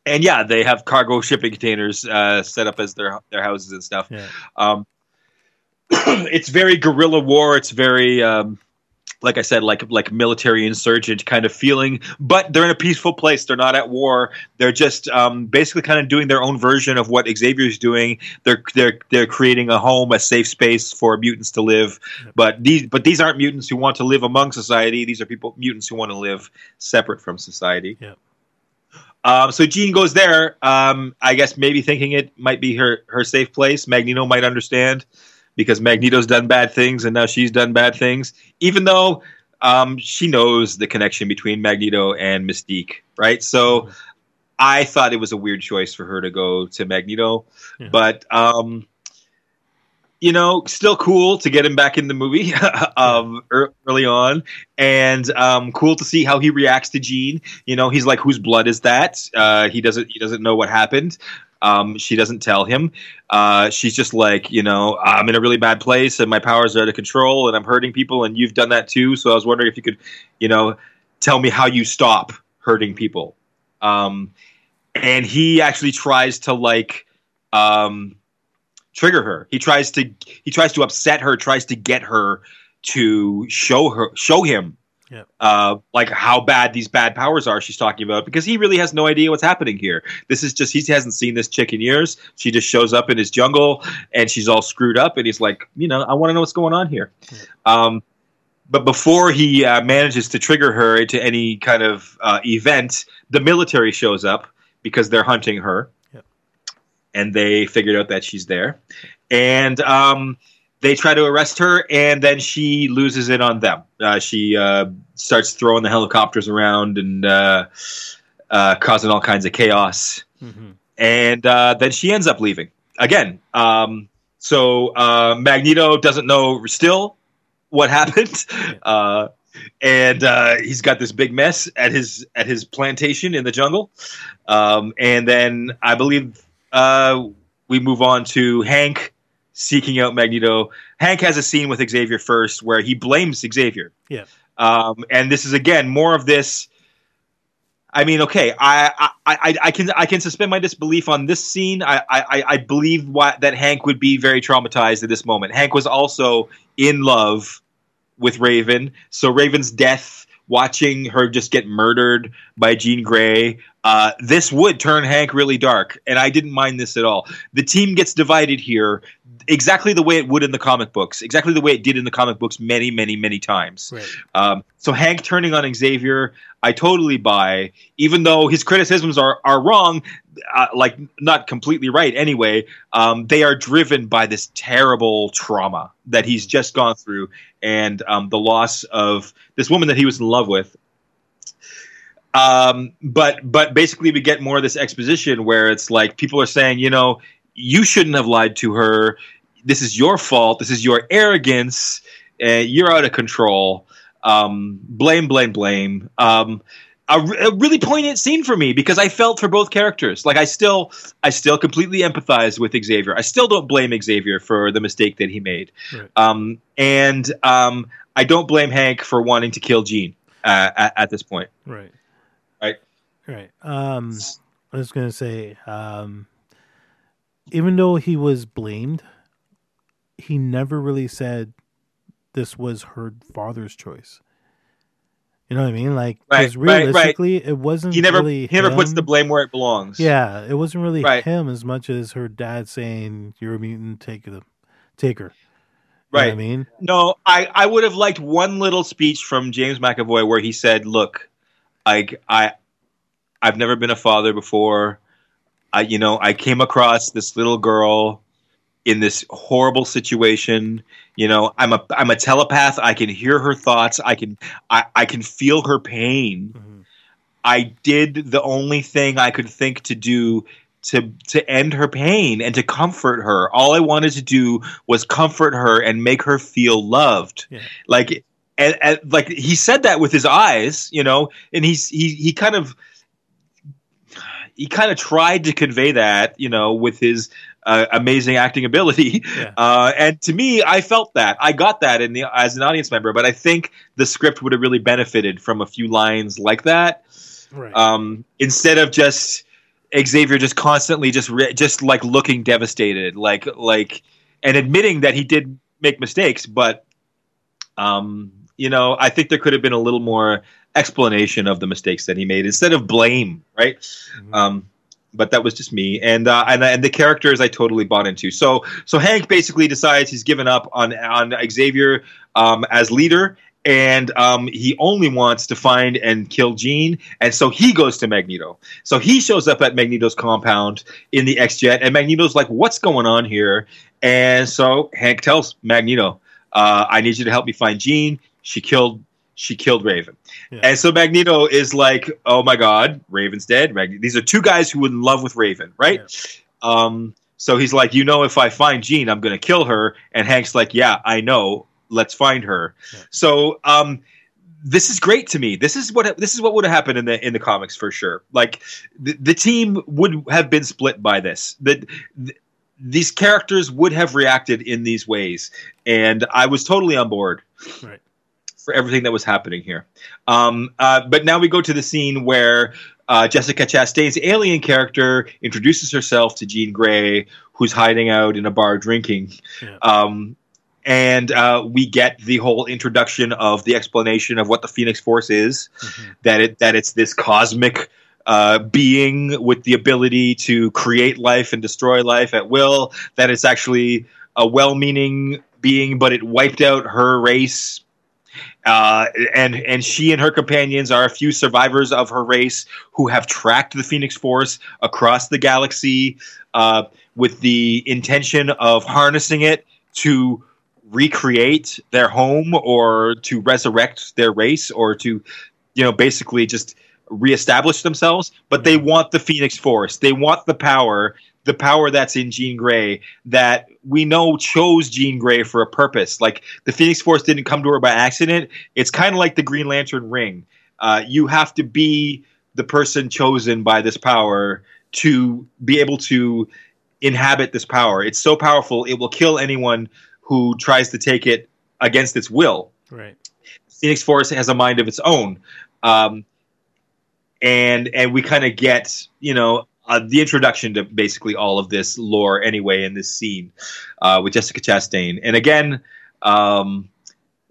and yeah, they have cargo shipping containers uh, set up as their their houses and stuff. Yeah. Um, it's very guerrilla war. It's very, um, like I said, like like military insurgent kind of feeling. But they're in a peaceful place. They're not at war. They're just um, basically kind of doing their own version of what Xavier's doing. They're they're they're creating a home, a safe space for mutants to live. But these but these aren't mutants who want to live among society. These are people mutants who want to live separate from society. Yep. Um, so Jean goes there. Um, I guess maybe thinking it might be her her safe place. Magneto might understand because Magneto's done bad things and now she's done bad things. Even though um, she knows the connection between Magneto and Mystique, right? So I thought it was a weird choice for her to go to Magneto, Yeah. but um, you know, still cool to get him back in the movie um, early on, and um, cool to see how he reacts to Jean. You know, he's like, "Whose blood is that?" Uh, he doesn't. He doesn't know what happened. Um, she doesn't tell him. Uh, she's just like, you know, I'm in a really bad place and my powers are out of control and I'm hurting people and you've done that too. So I was wondering if you could, you know, tell me how you stop hurting people. Um, and he actually tries to like um, trigger her. He tries to he tries to upset her. Tries to get her to show her show him Yep. uh, like how bad these bad powers are she's talking about because he really has no idea what's happening here. This is just he hasn't seen this chick in years. She just shows up in his jungle and she's all screwed up and he's like, you know, I want to know what's going on here. Um, but before he uh, manages to trigger her into any kind of uh, event, the military shows up because they're hunting her, Yep. and they figured out that she's there, and um, they try to arrest her, and then she loses it on them. Uh, she uh, starts throwing the helicopters around and uh, uh, causing all kinds of chaos hmm and uh, then she ends up leaving again. Um, so uh, Magneto doesn't know still what happened, uh, and uh, he's got this big mess at his at his plantation in the jungle. Um, and then I believe uh, we move on to Hank seeking out Magneto. Hank has a scene with Xavier first where he blames Xavier. Yeah. Um, and this is again more of this. I mean, okay, I, I, I, I can I can suspend my disbelief on this scene. I, I, I believe why, that Hank would be very traumatized at this moment. Hank was also in love with Raven, so Raven's death, watching her just get murdered by Jean Grey, uh, this would turn Hank really dark, and I didn't mind this at all. The team gets divided here exactly the way it would in the comic books, exactly the way it did in the comic books many, many, many times. Right. Um, so Hank turning on Xavier, I totally buy, even though his criticisms are are wrong, uh, like not completely right. Anyway, um, they are driven by this terrible trauma that he's just gone through, and um, the loss of this woman that he was in love with. Um, but but basically, we get more of this exposition where it's like people are saying, you know, you shouldn't have lied to her. This is your fault. This is your arrogance. Uh, you're out of control. Um, blame, blame, blame. Um, a, a really poignant scene for me because I felt for both characters. Like I still, I still completely empathize with Xavier. I still don't blame Xavier for the mistake that he made, Right. um, and um, I don't blame Hank for wanting to kill Jean uh, at, at this point. Right. Right. Right. Um, I was gonna say, um, even though he was blamed, he never really said this was her father's choice. You know what I mean? Like, Right, because right, right. realistically, it wasn't He never really he never puts the blame where it belongs. Yeah, it wasn't really Right. him as much as her dad saying, "You're a mutant. Take the, take her." You know Right. what I mean, No, I, I would have liked one little speech from James McAvoy where he said, "Look, I I I've never been a father before. I you know I came across this little girl in this horrible situation. You know I'm a I'm a telepath. I can hear her thoughts. I can I, I can feel her pain. Mhm. I did the only thing I could think to do." To, to end her pain and to comfort her. All I wanted to do was comfort her and make her feel loved. Yeah. Like and, and like he said that with his eyes, you know, and he's he he kind of he kind of tried to convey that, you know, with his uh, amazing acting ability. Yeah. Uh, and to me, I felt that I got that in the as an audience member, but I think the script would have really benefited from a few lines like that right? um, instead of just Xavier just constantly just re- just like looking devastated, like like and admitting that he did make mistakes, but um, you know, I think there could have been a little more explanation of the mistakes that he made instead of blame, right? Mhm. Um, but that was just me, and uh, and and the characters I totally bought into. So so Hank basically decides he's given up on on Xavier um, as leader, and um, he only wants to find and kill Jean, and so he goes to Magneto. So he shows up at Magneto's compound in the X Jet, and Magneto's like, "What's going on here?" And so Hank tells Magneto, uh, "I need you to help me find Jean. She killed." She killed Raven. Yeah. And so Magneto is like, "Oh my God, Raven's dead." These are two guys who were in love with Raven, right? Um, so he's like, "You know, if I find Jean, I'm going to kill her." And Hank's like, "Yeah, I know. Let's find her." Yeah. So um, this is great to me. This is what this is what would have happened in the in the comics for sure. Like the, the team would have been split by this. That th- these characters would have reacted in these ways, and I was totally on board Right. For everything that was happening here. Um, uh, but now we go to the scene where uh, Jessica Chastain's alien character introduces herself to Jean Grey, who's hiding out in a bar drinking. Yeah. Um, and uh, we get the whole introduction of the explanation of what the Phoenix Force is. Mhm. That it that it's this cosmic uh, being with the ability to create life and destroy life at will. That it's actually a well-meaning being, but it wiped out her race uh, and and she and her companions are a few survivors of her race who have tracked the Phoenix Force across the galaxy uh, with the intention of harnessing it to recreate their home or to resurrect their race or to you know basically just reestablish themselves but they want the phoenix force they want the power the power that's in Jean Grey that we know chose Jean Grey for a purpose. Like the Phoenix Force didn't come to her by accident. It's kind of like the Green Lantern ring. Uh, you have to be the person chosen by this power to be able to inhabit this power. It's so powerful, it will kill anyone who tries to take it against its will. Right. Phoenix Force has a mind of its own, um, and and we kind of get you know uh, the introduction to basically all of this lore anyway in this scene uh, with Jessica Chastain, and again. Um,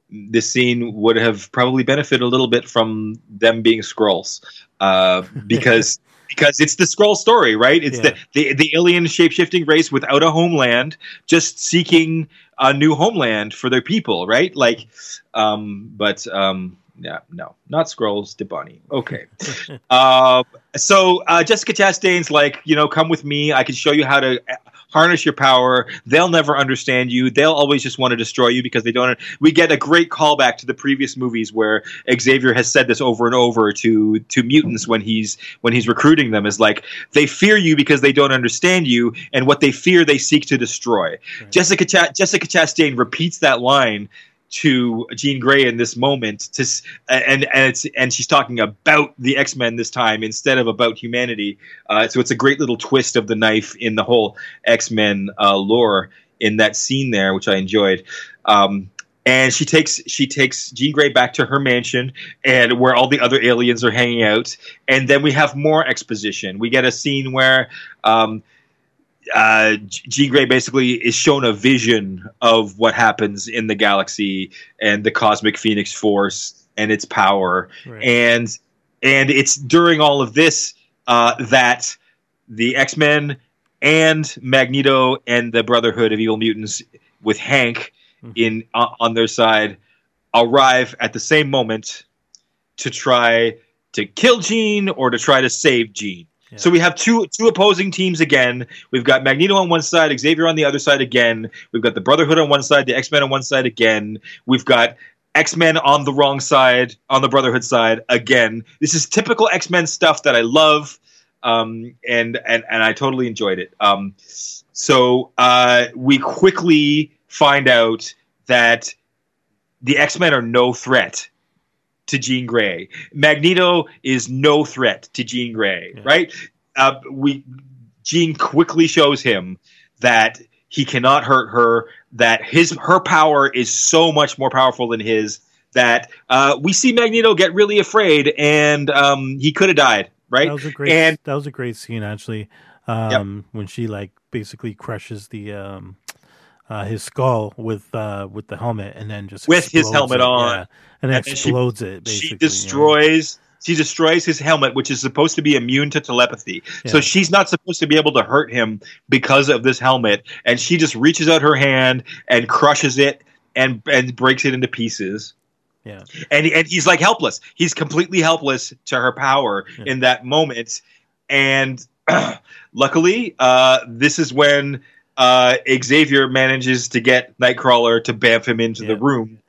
this scene would have probably benefited a little bit from them being Skrulls, uh, because because it's the Skrull story, right? It's Yeah. the, the the alien shapeshifting race without a homeland, just seeking a new homeland for their people, right? Like, um, but um, yeah, no, not Skrulls, D'Bari. Okay. uh, so uh, Jessica Chastain's like, you know, come with me. I can show you how to uh, harness your power. They'll never understand you. They'll always just want to destroy you because they don't. We get a great callback to the previous movies where Xavier has said this over and over to to mutants when he's when he's recruiting them. Is like they fear you because they don't understand you, and what they fear they seek to destroy. Right. Jessica Cha- Jessica Chastain repeats that line to Jean Grey in this moment to and and it's and she's talking about the X-Men this time instead of about humanity. Uh, so it's a great little twist of the knife in the whole X-Men uh, lore in that scene there, which I enjoyed. Um, and she takes she takes Jean Grey back to her mansion and where all the other aliens are hanging out. And then we have more exposition. We get a scene where um, uh, G- Grey basically is shown a vision of what happens in the galaxy and the cosmic Phoenix Force and its power, Right. and and it's during all of this uh, that the X Men and Magneto and the Brotherhood of Evil Mutants with Hank Mhm. in uh, on their side arrive at the same moment to try to kill Jean or to try to save Jean. So we have two two opposing teams again. We've got Magneto on one side, Xavier on the other side again. We've got the Brotherhood on one side, the X Men on one side again. We've got X Men on the wrong side, on the Brotherhood side again. This is typical X Men stuff that I love, um, and and and I totally enjoyed it. Um, so uh, we quickly find out that the X Men are no threat to Jean Grey. Magneto is no threat to Jean Grey, Yeah. right? Uh, we Jean quickly shows him that he cannot hurt her. That his her power is so much more powerful than his. That uh, we see Magneto get really afraid, and um, he could have died, right? That was a great. And- that was a great scene actually. Um, when she like basically crushes the um, uh, his skull with uh, with the helmet, and then just With his helmet it, on. yeah. and And then she- explodes it. Basically, she you know? destroys she destroys his helmet which is supposed to be immune to telepathy so she's not supposed to be able to hurt him because of this helmet and she just reaches out her hand and crushes it and and breaks it into pieces Yeah. and and he's like helpless he's completely helpless to her power Yeah. in that moment and luckily uh this is when uh Xavier manages to get Nightcrawler to bamf him into the room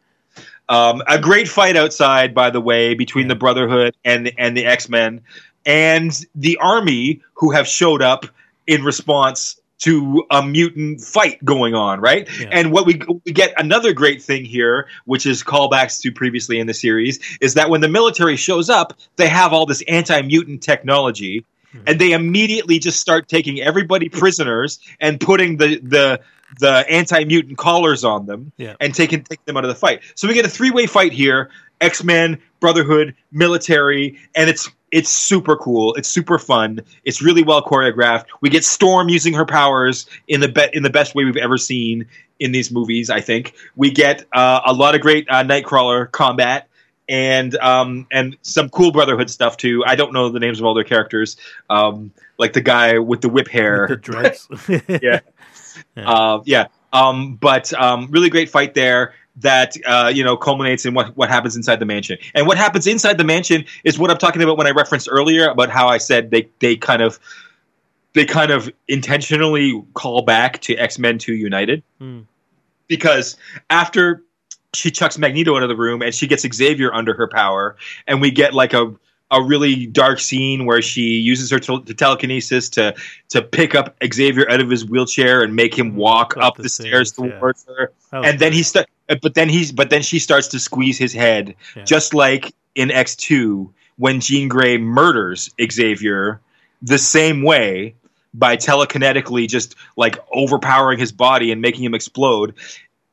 um, a great fight outside, by the way, between Yeah. the Brotherhood and and the X Men and the Army, who have showed up in response to a mutant fight going on, right? Yeah. And what we we get another great thing here, which is callbacks to previously in the series, is that when the military shows up, they have all this anti-mutant technology. Mhm. And they immediately just start taking everybody prisoners and putting the the the anti mutant collars on them Yeah. and taking take them out of the fight. So we get a three way fight here: X Men, Brotherhood, military, and it's it's super cool. It's super fun. It's really well choreographed. We get Storm using her powers in the be- in the best way we've ever seen in these movies. I think we get uh, a lot of great uh, Nightcrawler combat. And um and some cool Brotherhood stuff too. I don't know the names of all their characters, um like the guy with the whip hair. With the dreads. Yeah. Yeah. Uh, yeah. Um, but um, really great fight there that uh, you know culminates in what what happens inside the mansion. And what happens inside the mansion is what I'm talking about when I referenced earlier about how I said they they kind of they kind of intentionally call back to X Men Two United Hmm. because after she chucks Magneto into the room and she gets Xavier under her power, and we get like a a really dark scene where she uses her tel- telekinesis to to pick up Xavier out of his wheelchair and make him mm, walk up, the stairs, yeah. towards her. That was And then he st- uh, but then he's but then she starts to squeeze his head, Yeah. just like in X two when Jean Grey murders Xavier the same way by telekinetically just like overpowering his body and making him explode.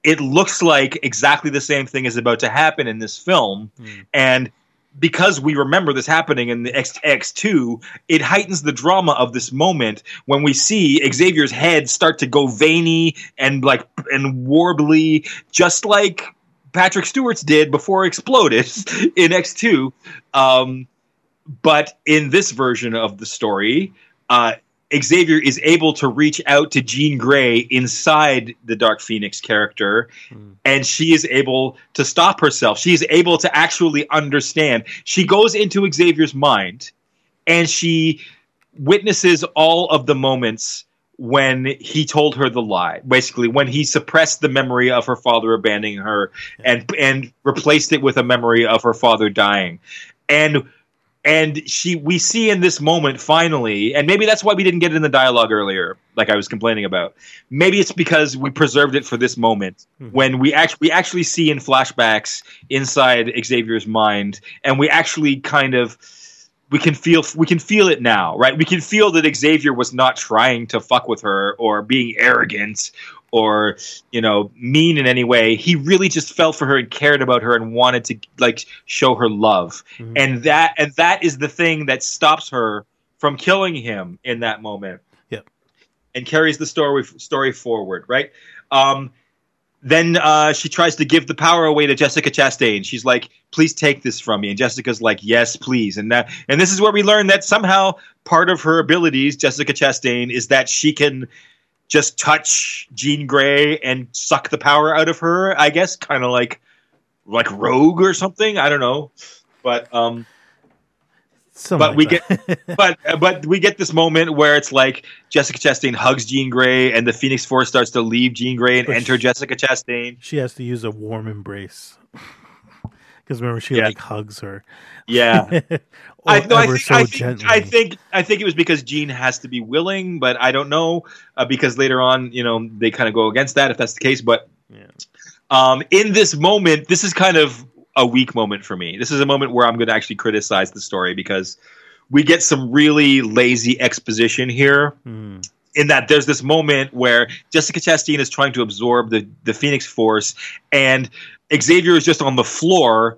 It looks like exactly the same thing is about to happen in this film, Mm. and because we remember this happening in the X X2, it heightens the drama of this moment when we see Xavier's head start to go veiny and like and warbly, just like Patrick Stewart's did before it exploded in X2. Um, but in this version of the story, uh, Xavier is able to reach out to Jean Grey inside the Dark Phoenix character, Mm. and she is able to stop herself. She is able to actually understand. She goes into Xavier's mind, and she witnesses all of the moments when he told her the lie basically when he suppressed the memory of her father abandoning her and and replaced it with a memory of her father dying and and she we see in this moment finally and maybe that's why we didn't get it in the dialogue earlier like i was complaining about maybe it's because we preserved it for this moment Mhm. when we actually we actually see in flashbacks inside xavier's mind and we actually kind of we can feel we can feel it now right we can feel that xavier was not trying to fuck with her or being arrogant or you know mean in any way he really just felt for her and cared about her and wanted to like show her love Mhm. and that and that is the thing that stops her from killing him in that moment Yep. and carries the story story forward, right? Um, then uh, she tries to give the power away to Jessica Chastain. She's like, "Please take this from me," and Jessica's like, "Yes, please." And that, and this is where we learn that somehow part of her abilities, Jessica Chastain, is that she can just touch Jean Grey and suck the power out of her. I guess, kind of like like Rogue or something. I don't know, but um, Something but like we that. but but we get this moment where it's like Jessica Chastain hugs Jean Grey, and the Phoenix Force starts to leave Jean Grey and But enter she- Jessica Chastain. she has to use a warm embrace because remember she Yeah. like hugs her. Yeah, I, no, I think, so I think. I think I think it was because Jean has to be willing, but I don't know uh, because later on, you know, they kind of go against that if that's the case. But Yeah. um, in this moment, this is kind of a weak moment for me. This is a moment where I'm going to actually criticize the story because we get some really lazy exposition here. Hmm. in that there's this moment where Jessica Chastain is trying to absorb the, the Phoenix Force, and Xavier is just on the floor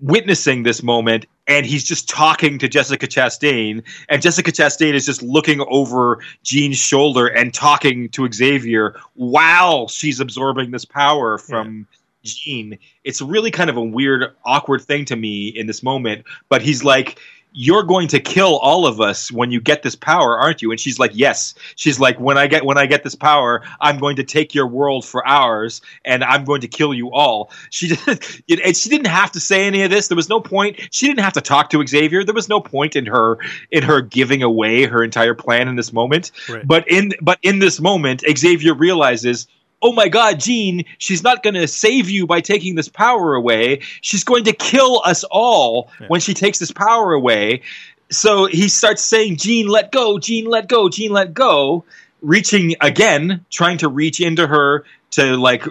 witnessing this moment, and he's just talking to Jessica Chastain, and Jessica Chastain is just looking over Jean's shoulder and talking to Xavier while she's absorbing this power from. Jean, it's really kind of a weird, awkward thing to me in this moment. But he's like, you're going to kill all of us when you get this power aren't you? And she's like yes. She's like when i get when i get this power i'm going to take your world for ours and i'm going to kill you all. She didn't and she didn't have to say any of this. There was no point. She didn't have to talk to xavier. There was no point in her in her giving away her entire plan in this moment. Right. but in but in this moment xavier realizes oh my god jean she's not going to save you by taking this power away she's going to kill us all Yeah. when she takes this power away so he starts saying jean let go jean let go jean let go reaching again trying to reach into her to like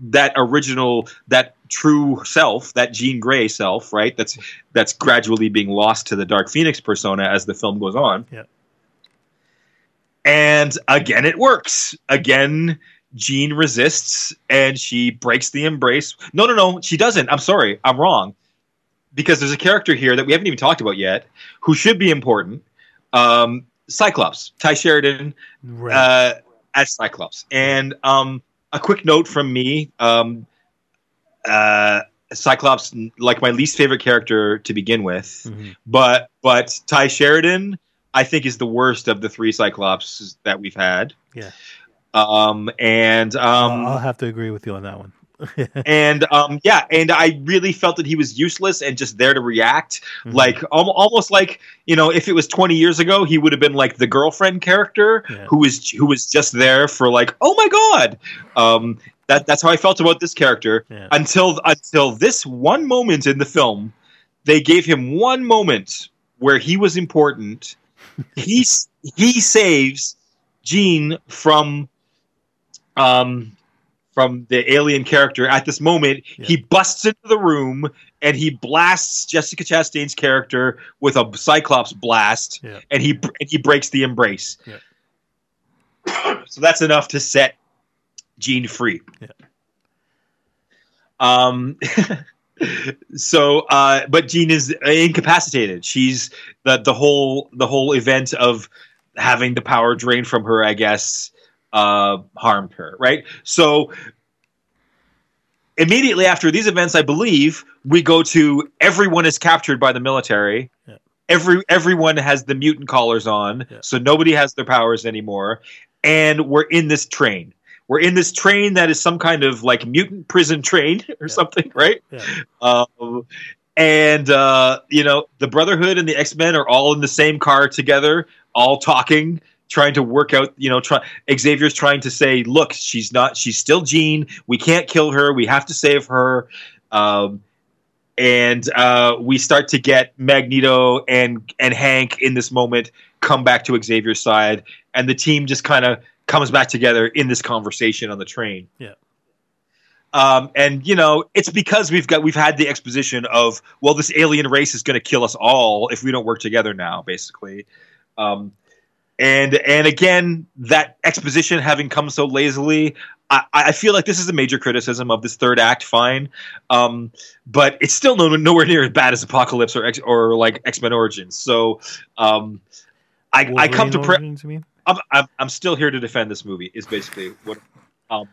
that original that true self that jean Grey self right that's that's gradually being lost to the dark phoenix persona as the film goes on Yeah. and again it works again jean resists and she breaks the embrace no no no she doesn't i'm sorry i'm wrong because there's a character here that we haven't even talked about yet who should be important um cyclops tye sheridan Right. uh, as Cyclops. And um, a quick note from me: um, uh, Cyclops, like my least favorite character to begin with, Mhm. but but Tye Sheridan, I think, is the worst of the three Cyclops that we've had. Yeah. Um, and um, I'll have to agree with you on that one. and um, yeah, and I really felt that he was useless and just there to react, Mhm. like al- almost like you know, if it was twenty years ago, he would have been like the girlfriend character Yeah. who was who was just there for like, oh my god. Um, that that's how I felt about this character Yeah. until until this one moment in the film. They gave him one moment where he was important. he he saves Jean from um from the alien character at this moment Yeah. he busts into the room and he blasts Jessica Chastain's character with a Cyclops blast Yeah. and he and he breaks the embrace Yeah. so that's enough to set Jean free um so uh but Jean is incapacitated she's the the whole the whole event of having the power drained from her i guess uh harmed her right? So immediately after these events i believe we go to everyone is captured by the military. Yeah. every everyone has the mutant collars on Yeah. so nobody has their powers anymore. And we're in this train. We're in this train that is some kind of like mutant prison train or Yeah. something right? Um, and uh, you know the Brotherhood and the X Men are all in the same car together, all talking, trying to work out. You know, try, Xavier's trying to say, "Look, she's not. She's still Jean. We can't kill her. We have to save her." Um, and uh, we start to get Magneto and and Hank in this moment come back to Xavier's side, and the team just kind of comes back together in this conversation on the train. Yeah. Um, and you know, it's because we've got we've had the exposition of well, this alien race is going to kill us all if we don't work together now, basically. Um, and and again, that exposition having come so lazily, I, I feel like this is a major criticism of this third act. Fine, um, but it's still no, nowhere near as bad as Apocalypse or X, or like X Men Origins. So, um, I I come to pre- origins, you mean? I'm, I'm I'm still here to defend this movie. Is basically what, um,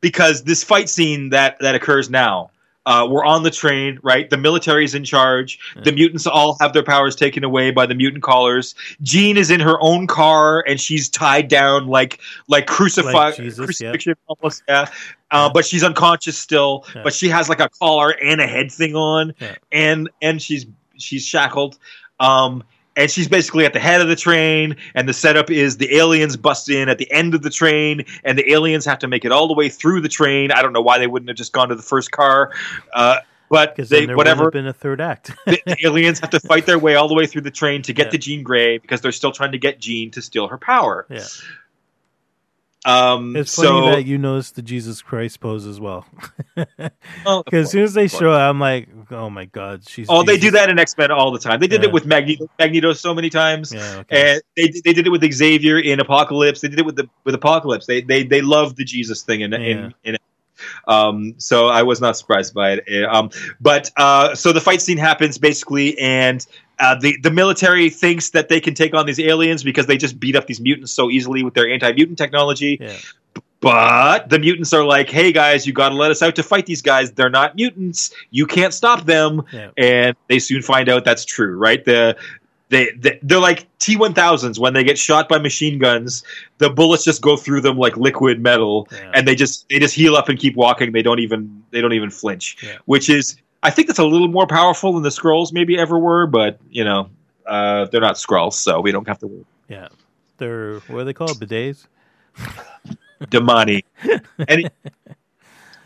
because this fight scene that that occurs now. Uh, we're on the train, right? The military's in charge. The mutants all have their powers taken away by the mutant callers. Jean is in her own car and she's tied down like like crucified Like Jesus, crucifixion almost. Yeah, uh, but she's unconscious still. Yeah. But she has like a collar and a head thing on, Yeah. and and she's she's shackled. Um, and she's basically at the head of the train, and the setup is the aliens bust in at the end of the train, and the aliens have to make it all the way through the train. I don't know why they wouldn't have just gone to the first car, uh, but they whatever been a third act. the, the aliens have to fight their way all the way through the train to get Yeah. to Jean Grey because they're still trying to get Jean to steal her power. yeah, Um, it's funny so that you noticed the Jesus Christ pose as well. Oh, of Because as soon as they show it, I'm like, oh my god, she's. oh, they do that in X Men all the time. They did Yeah. it with Magneto, Magneto so many times. Yeah, okay. And they they did it with Xavier in Apocalypse. They did it with the with Apocalypse. They they they love the Jesus thing in Yeah. in, in it. Um, so I was not surprised by it. Um, but uh, so the fight scene happens basically, and uh, the the military thinks that they can take on these aliens because they just beat up these mutants so easily with their anti mutant technology. yeah, But the mutants are like, "Hey guys, you got to let us out to fight these guys. They're not mutants. You can't stop them." yeah, and they soon find out that's true, right? The they, they they're like T1000s when they get shot by machine guns, the bullets just go through them like liquid metal yeah. and they just they just heal up and keep walking. They don't even they don't even flinch. Yeah. Which is I think that's a little more powerful than the Skrulls maybe ever were, but you know, uh, they're not Skrulls, so we don't have to worry. yeah. They're what are they called? Bidets. Damani. Any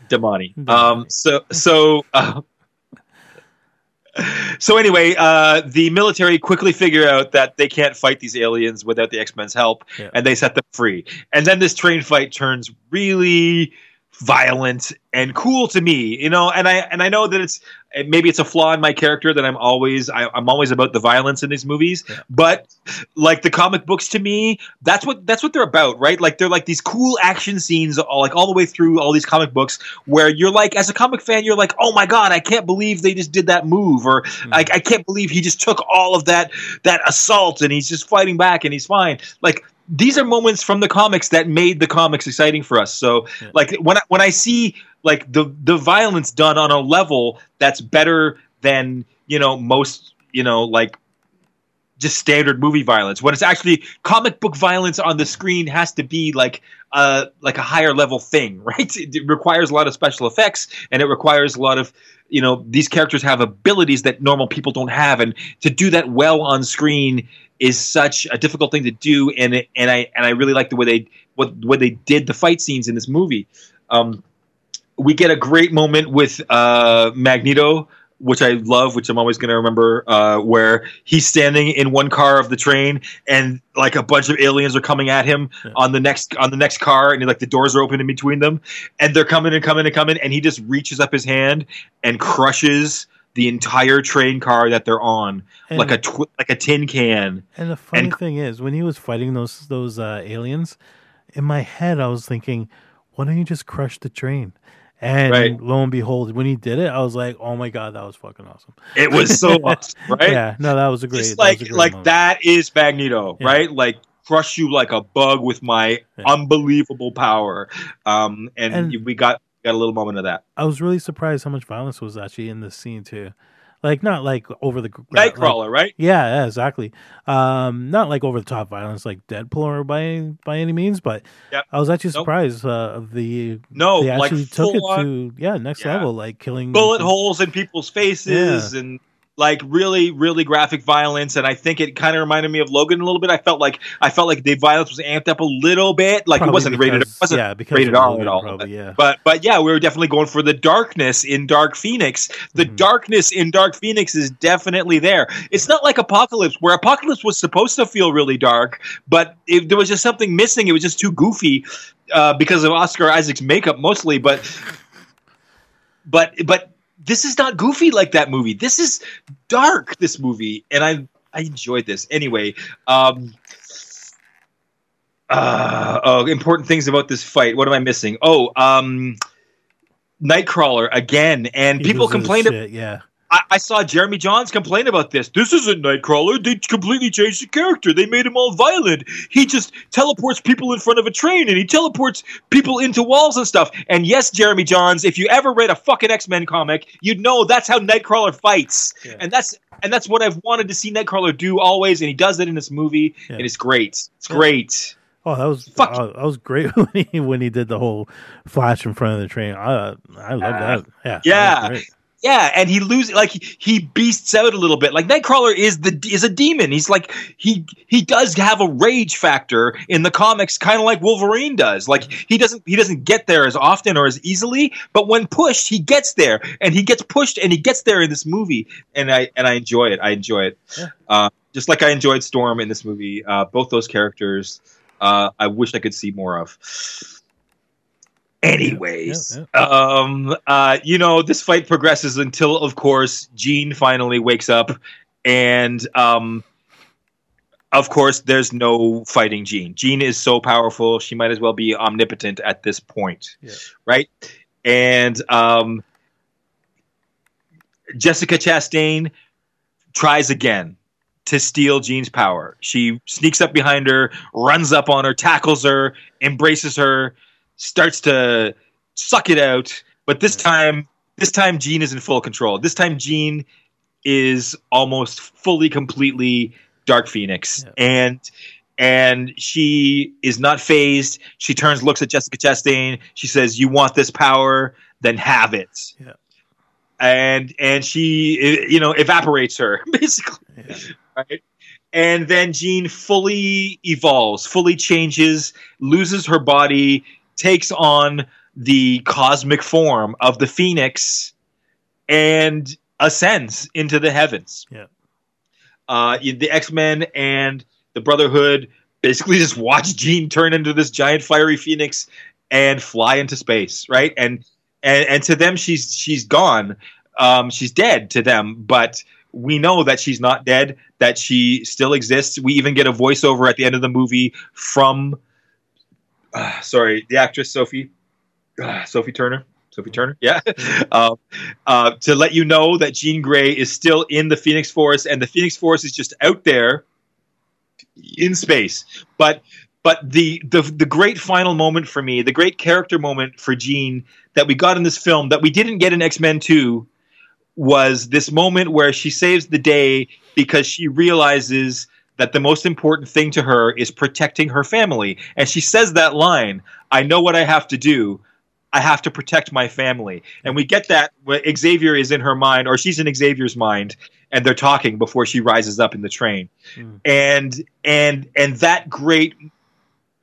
Damani. Um so so uh, so anyway, uh, the military quickly figure out that they can't fight these aliens without the X Men's help, Yeah. and they set them free. And then this train fight turns really violent and cool to me, you know. And I and I know that it's maybe it's a flaw in my character that I'm always I, I'm always about the violence in these movies, Yeah. but like the comic books to me, that's what that's what they're about, right? Like they're like these cool action scenes, all, like all the way through all these comic books, where you're like, as a comic fan, you're like, oh my god, I can't believe they just did that move, or hmm. like I can't believe he just took all of that that assault and he's just fighting back and he's fine. Like these are moments from the comics that made the comics exciting for us. So Yeah. like when I, when I see like the the violence done on a level that's better than you know most you know like just standard movie violence when it's actually comic book violence on the screen has to be like uh like a higher level thing right it, it requires a lot of special effects and it requires a lot of you know these characters have abilities that normal people don't have and to do that well on screen is such a difficult thing to do and it, and I and I really like the way they what way they did the fight scenes in this movie um we get a great moment with uh, Magneto, which I love, which I'm always going to remember, uh, where he's standing in one car of the train, and like a bunch of aliens are coming at him Yeah. on the next on the next car, and like the doors are open in between them, and they're coming and coming and coming, and he just reaches up his hand and crushes the entire train car that they're on, And- like a tw- like a tin can. And the funny And- thing is, when he was fighting those those uh, aliens, in my head I was thinking, why don't you just crush the train? And Right. lo and behold, when he did it, I was like, oh my god, that was fucking awesome. It was so awesome, right? Yeah, no, that was a great. Just that like a great like moment. that is Magneto, Yeah. right? Like crush you like a bug with my Yeah. unbelievable power. Um, and, And- we got got a little moment of that. I was really surprised how much violence was actually in this scene too. Like not like over the gra- like- Nightcrawler, right? Yeah, yeah, exactly. Um, not like over the top violence like Deadpool or by by any means, but Yep. I was actually Nope. surprised uh, of the No, they like actually took it on to yeah next Yeah. level, like killing bullet holes in people's faces and like really really graphic violence and i think it kind of reminded me of logan a little bit i felt like i felt like the violence was amped up a little bit like Probably it wasn't rated it wasn't yeah, because rated r at all Probably, yeah. But but yeah, we were definitely going for the darkness in Dark Phoenix. The Mhm. darkness in Dark Phoenix is definitely there. It's not like Apocalypse, where Apocalypse was supposed to feel really dark, but it, there was just something missing. It was just too goofy uh, because of Oscar Isaac's makeup, mostly. But but but this is not goofy like that movie. This is dark. This movie, and I I enjoyed this anyway. Um, uh, oh, important things about this fight. What am I missing? Oh, um, Nightcrawler again, and He people complained. shit, yeah. I, I saw Jeremy Jahns complain about this. This isn't Nightcrawler. They completely changed the character. They made him all violent. He just teleports people in front of a train and he teleports people into walls and stuff. And yes, Jeremy Jahns, if you ever read a fucking X Men comic, you'd know that's how Nightcrawler fights. Yeah. And that's and that's what I've wanted to see Nightcrawler do always. And he does it in this movie, Yeah. and it's great. It's Yeah. great. Oh, that was Fuck. uh, that was great when he when he did the whole flash in front of the train. I I love that. Yeah, Yeah. Yeah, and he loses like he, he beasts out a little bit. Like Nightcrawler is the is a demon. He's like he he does have a rage factor in the comics, kind of like Wolverine does. Like he doesn't he doesn't get there as often or as easily, but when pushed, he gets there, and he gets pushed, and he gets there in this movie, and I and I enjoy it. I enjoy it, Yeah. uh, just like I enjoyed Storm in this movie. Uh, both those characters, uh, I wish I could see more of. Anyways, Yeah, um, uh, you know, this fight progresses until, of course, Jean finally wakes up, and um, of course, there's no fighting Jean. Jean is so powerful; she might as well be omnipotent at this point, Yeah. right? And um, Jessica Chastain tries again to steal Jean's power. She sneaks up behind her, runs up on her, tackles her, embraces her, starts to suck it out. But this time, this time Jean is in full control. This time Jean is almost fully, completely Dark Phoenix, Yeah. and and she is not phased. She turns, looks at Jessica Chastain. She says, "You want this power? Then have it." Yeah. And and she, you know, evaporates her basically Yeah. right? And then Jean fully evolves, fully changes, loses her body, takes on the cosmic form of the Phoenix, and ascends into the heavens. Yeah. Uh, the X Men and the Brotherhood basically just watch Jean turn into this giant fiery phoenix and fly into space, right? And and and to them, she's she's gone. Um, she's dead to them, but we know that she's not dead. That she still exists. We even get a voiceover at the end of the movie from, uh, sorry, the actress Sophie, uh, Sophie Turner. Sophie Turner, yeah, uh, uh, to let you know that Jean Grey is still in the Phoenix Force, and the Phoenix Force is just out there in space. But but the the the great final moment for me, the great character moment for Jean that we got in this film that we didn't get in X Men Two, was this moment where she saves the day because she realizes that the most important thing to her is protecting her family, and she says that line, "I know what I have to do." I have to protect my family. And we get that Xavier is in her mind, or she's in Xavier's mind, and they're talking before she rises up in the train. Mm. And and and that great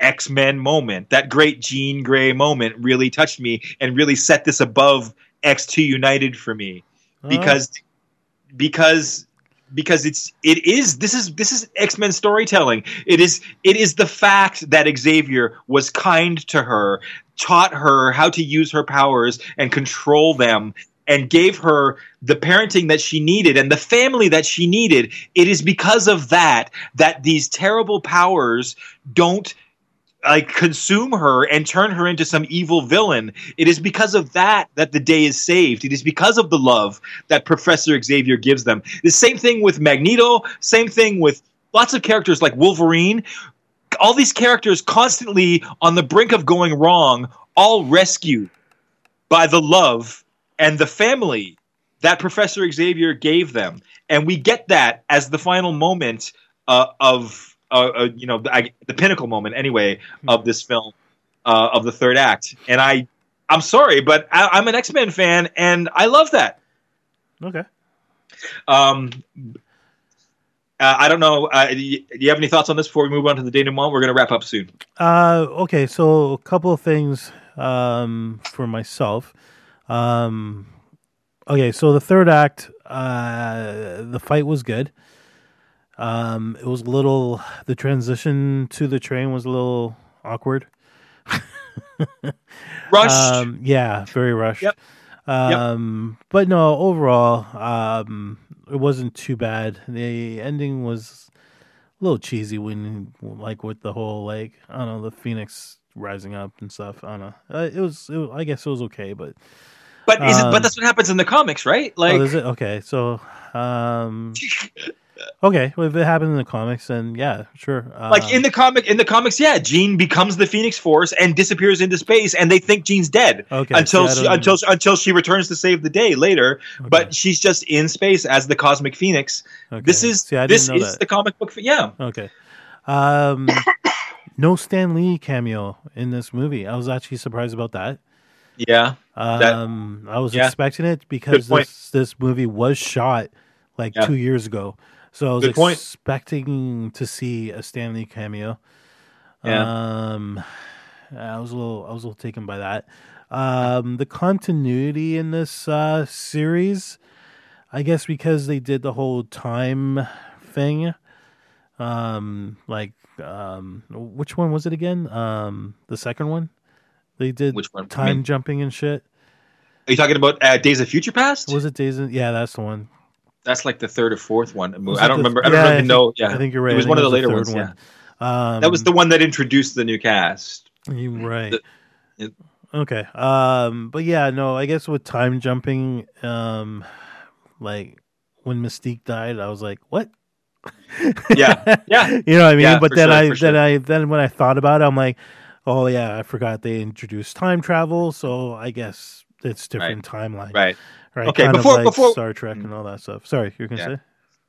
X Men moment, that great Jean Grey moment, really touched me and really set this above X Two United for me because because because it's it is this is this is X-Men storytelling. It is it is the fact that Xavier was kind to her, taught her how to use her powers and control them and gave her the parenting that she needed and the family that she needed. It is because of that that these terrible powers don't like consume her and turn her into some evil villain. It is because of that that the day is saved. It is because of the love that Professor Xavier gives them. The same thing with Magneto, same thing with lots of characters like Wolverine. All these characters constantly on the brink of going wrong, all rescued by the love and the family that Professor Xavier gave them. And we get that as the final moment uh, of uh, uh, you know the, I, the pinnacle moment anyway of this film uh, of the third act and i i'm sorry but I, i'm an x-men fan and i love that Okay. um uh, i don't know uh, do you do you have any thoughts on this before we move on to the denouement we're going to wrap up soon Uh, okay, so a couple of things um, for myself. Um, okay, so the third act, uh, the fight was good. Um, it was a little. The transition to the train was a little awkward. rushed Um, yeah, very rushed. Yep. Um, but no, overall, um, it wasn't too bad. The ending was a little cheesy when, like, with the whole like I don't know the Phoenix rising up and stuff. I don't know. Uh, it was, it was. I guess it was okay, but But is it, Um, but that's what happens in the comics, right? Like, oh, is it okay? So, um, okay, well, if it happened in the comics, then yeah, sure. like Um, in the comic in the comics, yeah, Jean becomes the Phoenix Force and disappears into space, and they think Jean's dead okay until I she, until until she returns to save the day later. okay, But she's just in space as the Cosmic Phoenix. okay. This is see, this is that. the comic book. Yeah, Okay. Um, no Stan Lee cameo in this movie. I was actually surprised about that. yeah, That- Um, I was yeah. expecting it because this this movie was shot like Yeah. two years ago, so I was Good point. expecting to see a Stan Lee cameo. Um, I was a little I was a little taken by that. Um, the continuity in this uh, series, I guess, because they did the whole time thing. Um, like um, which one was it again? Um, the second one. They did which one? I time mean, jumping and shit. are you talking about uh, Days of Future Past? Was it Days? of- Yeah, that's the one. That's like the third or fourth one. I don't the- remember. I don't yeah, really think- know. Yeah, I think you're right. It was one of the later was ones. third Yeah, Um, that was the one that introduced the new cast. You right. The- it- okay. Um, but yeah, no, I guess with time jumping, um, like when Mystique died, I was like, what? Yeah. Yeah. you know what I mean. Yeah, but then sure, I then sure. I then when I thought about it, I'm like, oh yeah, I forgot they introduced time travel, so I guess it's different timeline, Right. Right. Okay, Kind before- like before- Star Trek and all that stuff. Sorry, you're gonna Yeah. say.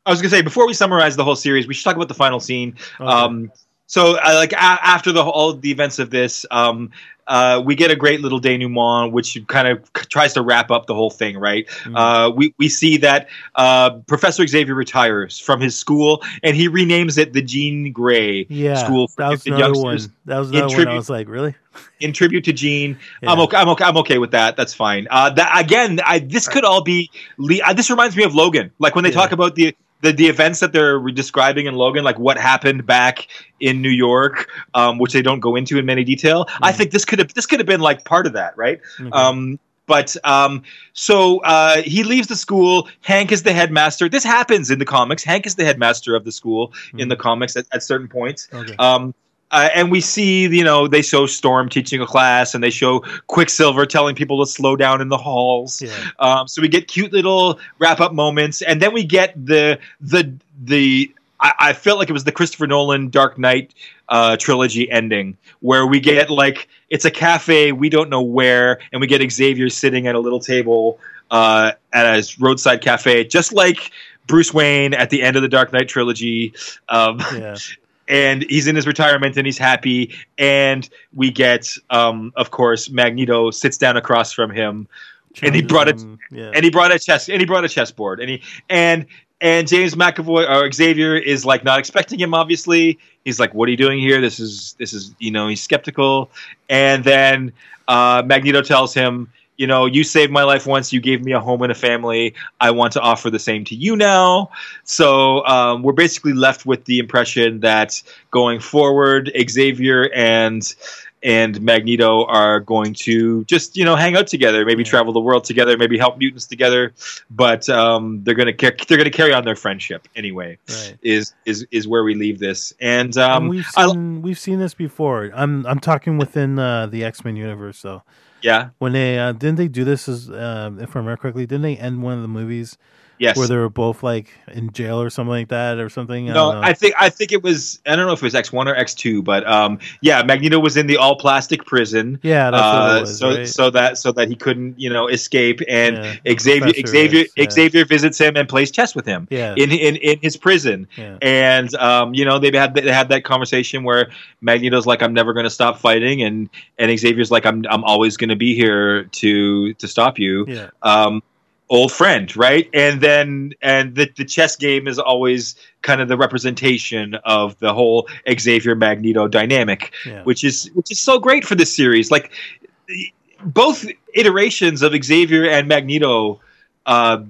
I was gonna say before we summarize the whole series, we should talk about the final scene. Okay. Um, so, uh, like a- after the all the events of this, um, uh, we get a great little denouement, which kind of c- tries to wrap up the whole thing. Right? Mhm. Uh, we we see that uh, Professor Xavier retires from his school, and he renames it the Jean Grey yeah, School for that was another one. That was another one. I was like, really? in tribute to Jean. Yeah. I'm okay. I'm okay. I'm okay with that. That's fine. Uh, that again, I, this could all be. Le- uh, this reminds me of Logan. Like when they Yeah. talk about the, the the events that they're describing in Logan, like what happened back in New York, um, which they don't go into in many detail. I Mhm. think this could have this could have been like part of that, right? Okay. Um, but um, so uh, he leaves the school. Hank is the headmaster. This happens in the comics. Hank is the headmaster of the school in Mhm. the comics at, at certain points. okay. Um, uh, and we see, you know, they show Storm teaching a class, and they show Quicksilver telling people to slow down in the halls. yeah. Um, so we get cute little wrap up moments, and then we get the the the. I, I felt like it was the Christopher Nolan Dark Knight uh, trilogy ending, where we get like it's a cafe we don't know where, and we get Xavier sitting at a little table uh, at a roadside cafe, just like Bruce Wayne at the end of the Dark Knight trilogy. Um, Yeah. and he's in his retirement and he's happy. And we get um of course magneto sits down across from him. And he brought it- Yeah. and he brought a chess and he brought a chessboard. And he and and james mcavoy or xavier is like not expecting him obviously. He's like what are you doing here? This is this is you know he's skeptical. And then uh magneto tells him you know you saved my life once you gave me a home and a family i want to offer the same to you now so um, we're basically left with the impression that going forward xavier and and magneto are going to just you know hang out together maybe Yeah. travel the world together maybe help mutants together but um, they're gonna ca- they're gonna carry on their friendship anyway right. is is is where we leave this and and um we've I- seen we've seen this before. I'm I'm talking within uh, the X Men universe. So yeah. When they uh, didn't they do this as uh, if I remember correctly, didn't they end one of the movies yes where they were both like in jail or something like that or something? I no, know. I think I think it was I don't know if it was X one or X two, but um, yeah, Magneto was in the all plastic prison, yeah, that's what uh, it was. so right? so that so that he couldn't you know escape, and Yeah, Xavier Xavier yeah. Xavier visits him and plays chess with him yeah, in in in his prison, yeah, and um, you know they had they had that conversation where Magneto's like I'm never going to stop fighting, and and Xavier's like I'm I'm always going to be here to to stop you, yeah, um, old friend, right? And then and the the chess game is always kind of the representation of the whole Xavier Magneto dynamic, yeah. which is which is so great for this series. Like both iterations of Xavier and Magneto. Uh,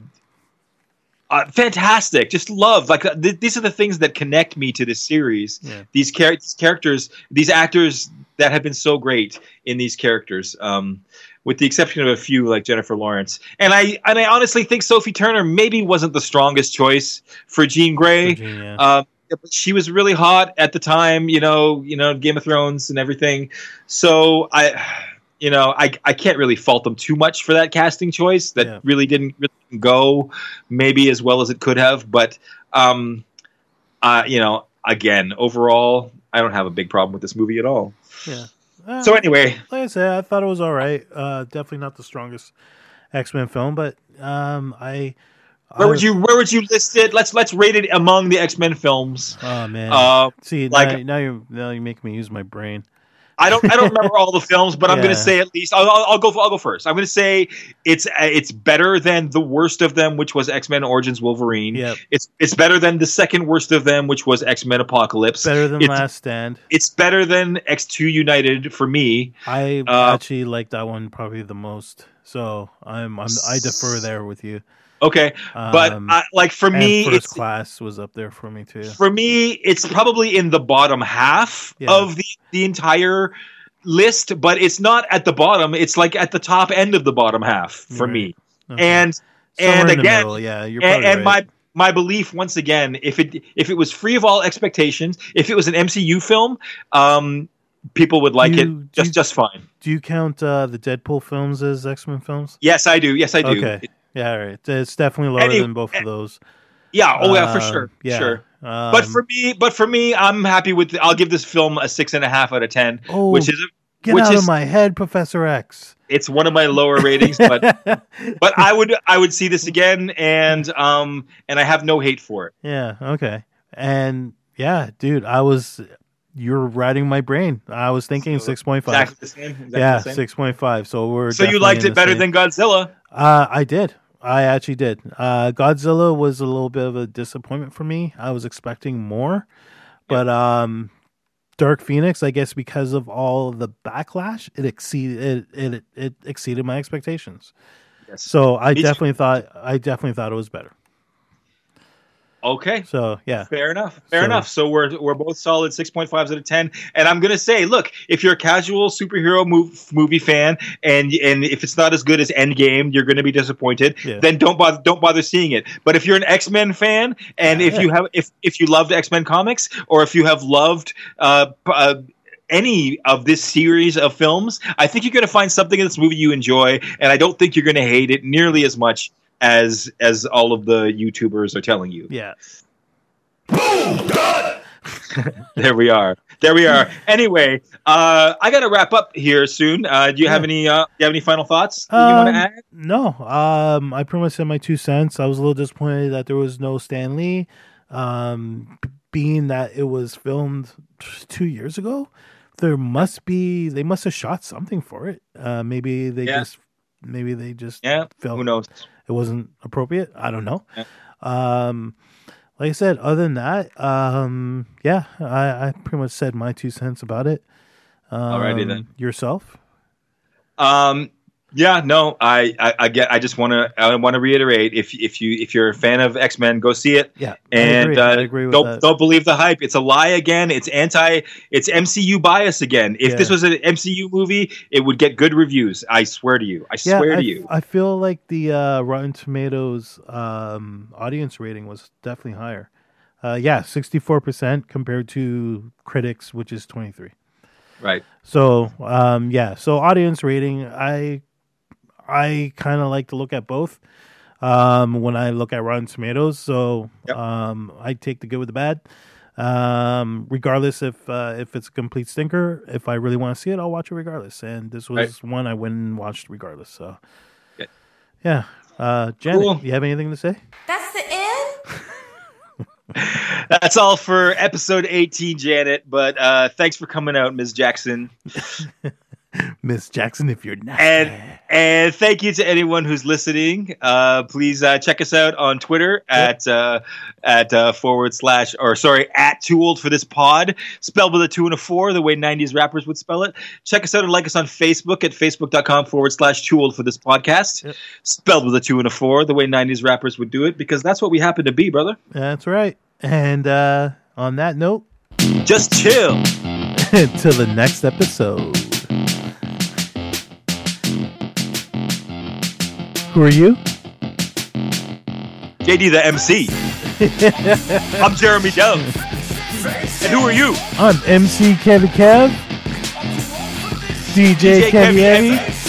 uh, fantastic! Just love like uh, th- these are the things that connect me to this series. Yeah. These, char- these characters, these actors that have been so great in these characters. Um, with the exception of a few like Jennifer Lawrence. And I and I honestly think Sophie Turner maybe wasn't the strongest choice for Jean Grey. Um, but she was really hot at the time, you know, you know, Game of Thrones and everything. So I, you know, I I can't really fault them too much for that casting choice. That Yeah. really didn't really go maybe as well as it could have. But um, uh, you know, again, overall, I don't have a big problem with this movie at all. Yeah. Uh, So anyway, like I said, I thought it was all right. Uh, definitely not the strongest X Men film, but um, I. where I- would you where would you list it? Let's let's rate it among the X Men films. Oh man. Uh, See, like- now, now you're now you make me use my brain. I don't I don't remember all the films, but I'm going to say at least I'll, I'll, I'll go I'll go first. I'm going to say it's it's better than the worst of them, which was X Men Origins Wolverine. Yep. It's it's better than the second worst of them, which was X Men Apocalypse. Better than it's, Last Stand. It's better than X Two United for me. I uh, actually like that one probably the most. So I'm, I'm I defer there with you. Okay, but Um, I, like for me, First it's Class was up there for me too. for me it's probably in the bottom half Yeah. of the the entire list, but it's not at the bottom. It's like at the top end of the bottom half for Right. me. Okay. And Somewhere and again, middle, yeah, you're and, and right. my my belief once again if it if it was free of all expectations if it was an mcu film um people would like You- it just you- just fine Do you count uh, the Deadpool films as X Men films? yes i do yes i do Okay. Yeah, right. It's definitely lower than both of those. yeah oh yeah for Um, sure Yeah. sure Um, but for me but for me i'm happy with i'll give this film a six and a half out of ten oh, which is get which out is- of my head, Professor X. it's one of my lower ratings but but i would i would see this again and um and i have no hate for it yeah. Okay. And yeah, dude, I was you're riding my brain. I was thinking So, six point five. exactly the same exactly yeah, the same. six point five. So we're so you liked it better same- than godzilla Uh, I did. I actually did. Uh, Godzilla was a little bit of a disappointment for me. I was expecting more, but um, Dark Phoenix, I guess, because of all the backlash, it exceeded it it, it exceeded my expectations. yes. So I Me too. definitely thought I definitely thought it was better. Okay So yeah, Fair enough. Fair So- enough. So we're we're both solid six point fives out of ten. And I'm gonna say, look, if you're a casual superhero mov- movie fan, and and if it's not as good as Endgame, you're gonna be disappointed. Yeah. Then don't bother don't bother seeing it. But if you're an X Men fan, and Yeah, if yeah. you have if if you loved X Men comics, or if you have loved uh, uh any of this series of films, I think you're going to find something in this movie you enjoy, and I don't think you're going to hate it nearly as much as as all of the YouTubers are telling you. yeah. There we are. There we are. Anyway, uh, I got to wrap up here soon. Uh, do you have Yeah. any? Uh, do you have any final thoughts that you want Um, to add? No, um, I pretty much said my two cents. I was a little disappointed that there was no Stan Lee, um, being that it was filmed two years ago. There must be they must have shot something for it. Uh, maybe they Yeah. just maybe they just Yeah. felt Who knows? It wasn't appropriate. I don't know. Yeah. Um, like I said, other than that, um, yeah, I, I pretty much said my two cents about it. Um, Alrighty then. Yourself? Um, yeah, no, I, I, I get. I just want to, I want to reiterate. If if you if you're a fan of X Men, go see it. Yeah, And I agree. uh, I agree with don't that. don't believe the hype. It's a lie again. It's anti. It's MCU bias again. If this was an MCU movie, it would get good reviews. I swear to you. I yeah, swear I, to you. I feel like the uh, Rotten Tomatoes um, audience rating was definitely higher. Uh, yeah, sixty-four percent compared to critics, which is twenty-three. Right. So, um, yeah, so audience rating, I, I kind of like to look at both. Um, when I look at Rotten Tomatoes, so Yep. um, I take the good with the bad. Um, regardless if uh, if it's a complete stinker, if I really want to see it, I'll watch it regardless. And this was one I went and watched regardless. So, Good. yeah. Uh, Janet, Cool. you have anything to say? That's the end? That's all for episode 18, Janet. But uh, thanks for coming out, Ms. Jackson. Miss Jackson, if you're not. And and thank you to anyone who's listening. Uh, please uh, check us out on Twitter at uh, at uh, forward slash or sorry at too old for this pod, spelled with a two and a four, the way '90s rappers would spell it. Check us out and like us on Facebook at facebook.com forward slash too old for this podcast, Yep. spelled with a two and a four, the way '90s rappers would do it, because that's what we happen to be, brother. That's right. And uh, on that note, Just chill. until the next episode. Who are you? JD the MC. I'm Jeremy Jahns. And who are you? I'm MC Kevin Kev. DJ, DJ Kevy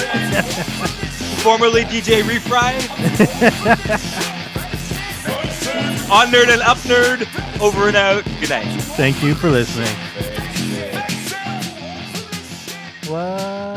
formerly DJ Refry. On nerd and up nerd. Over and out. Good night. Thank you for listening. What?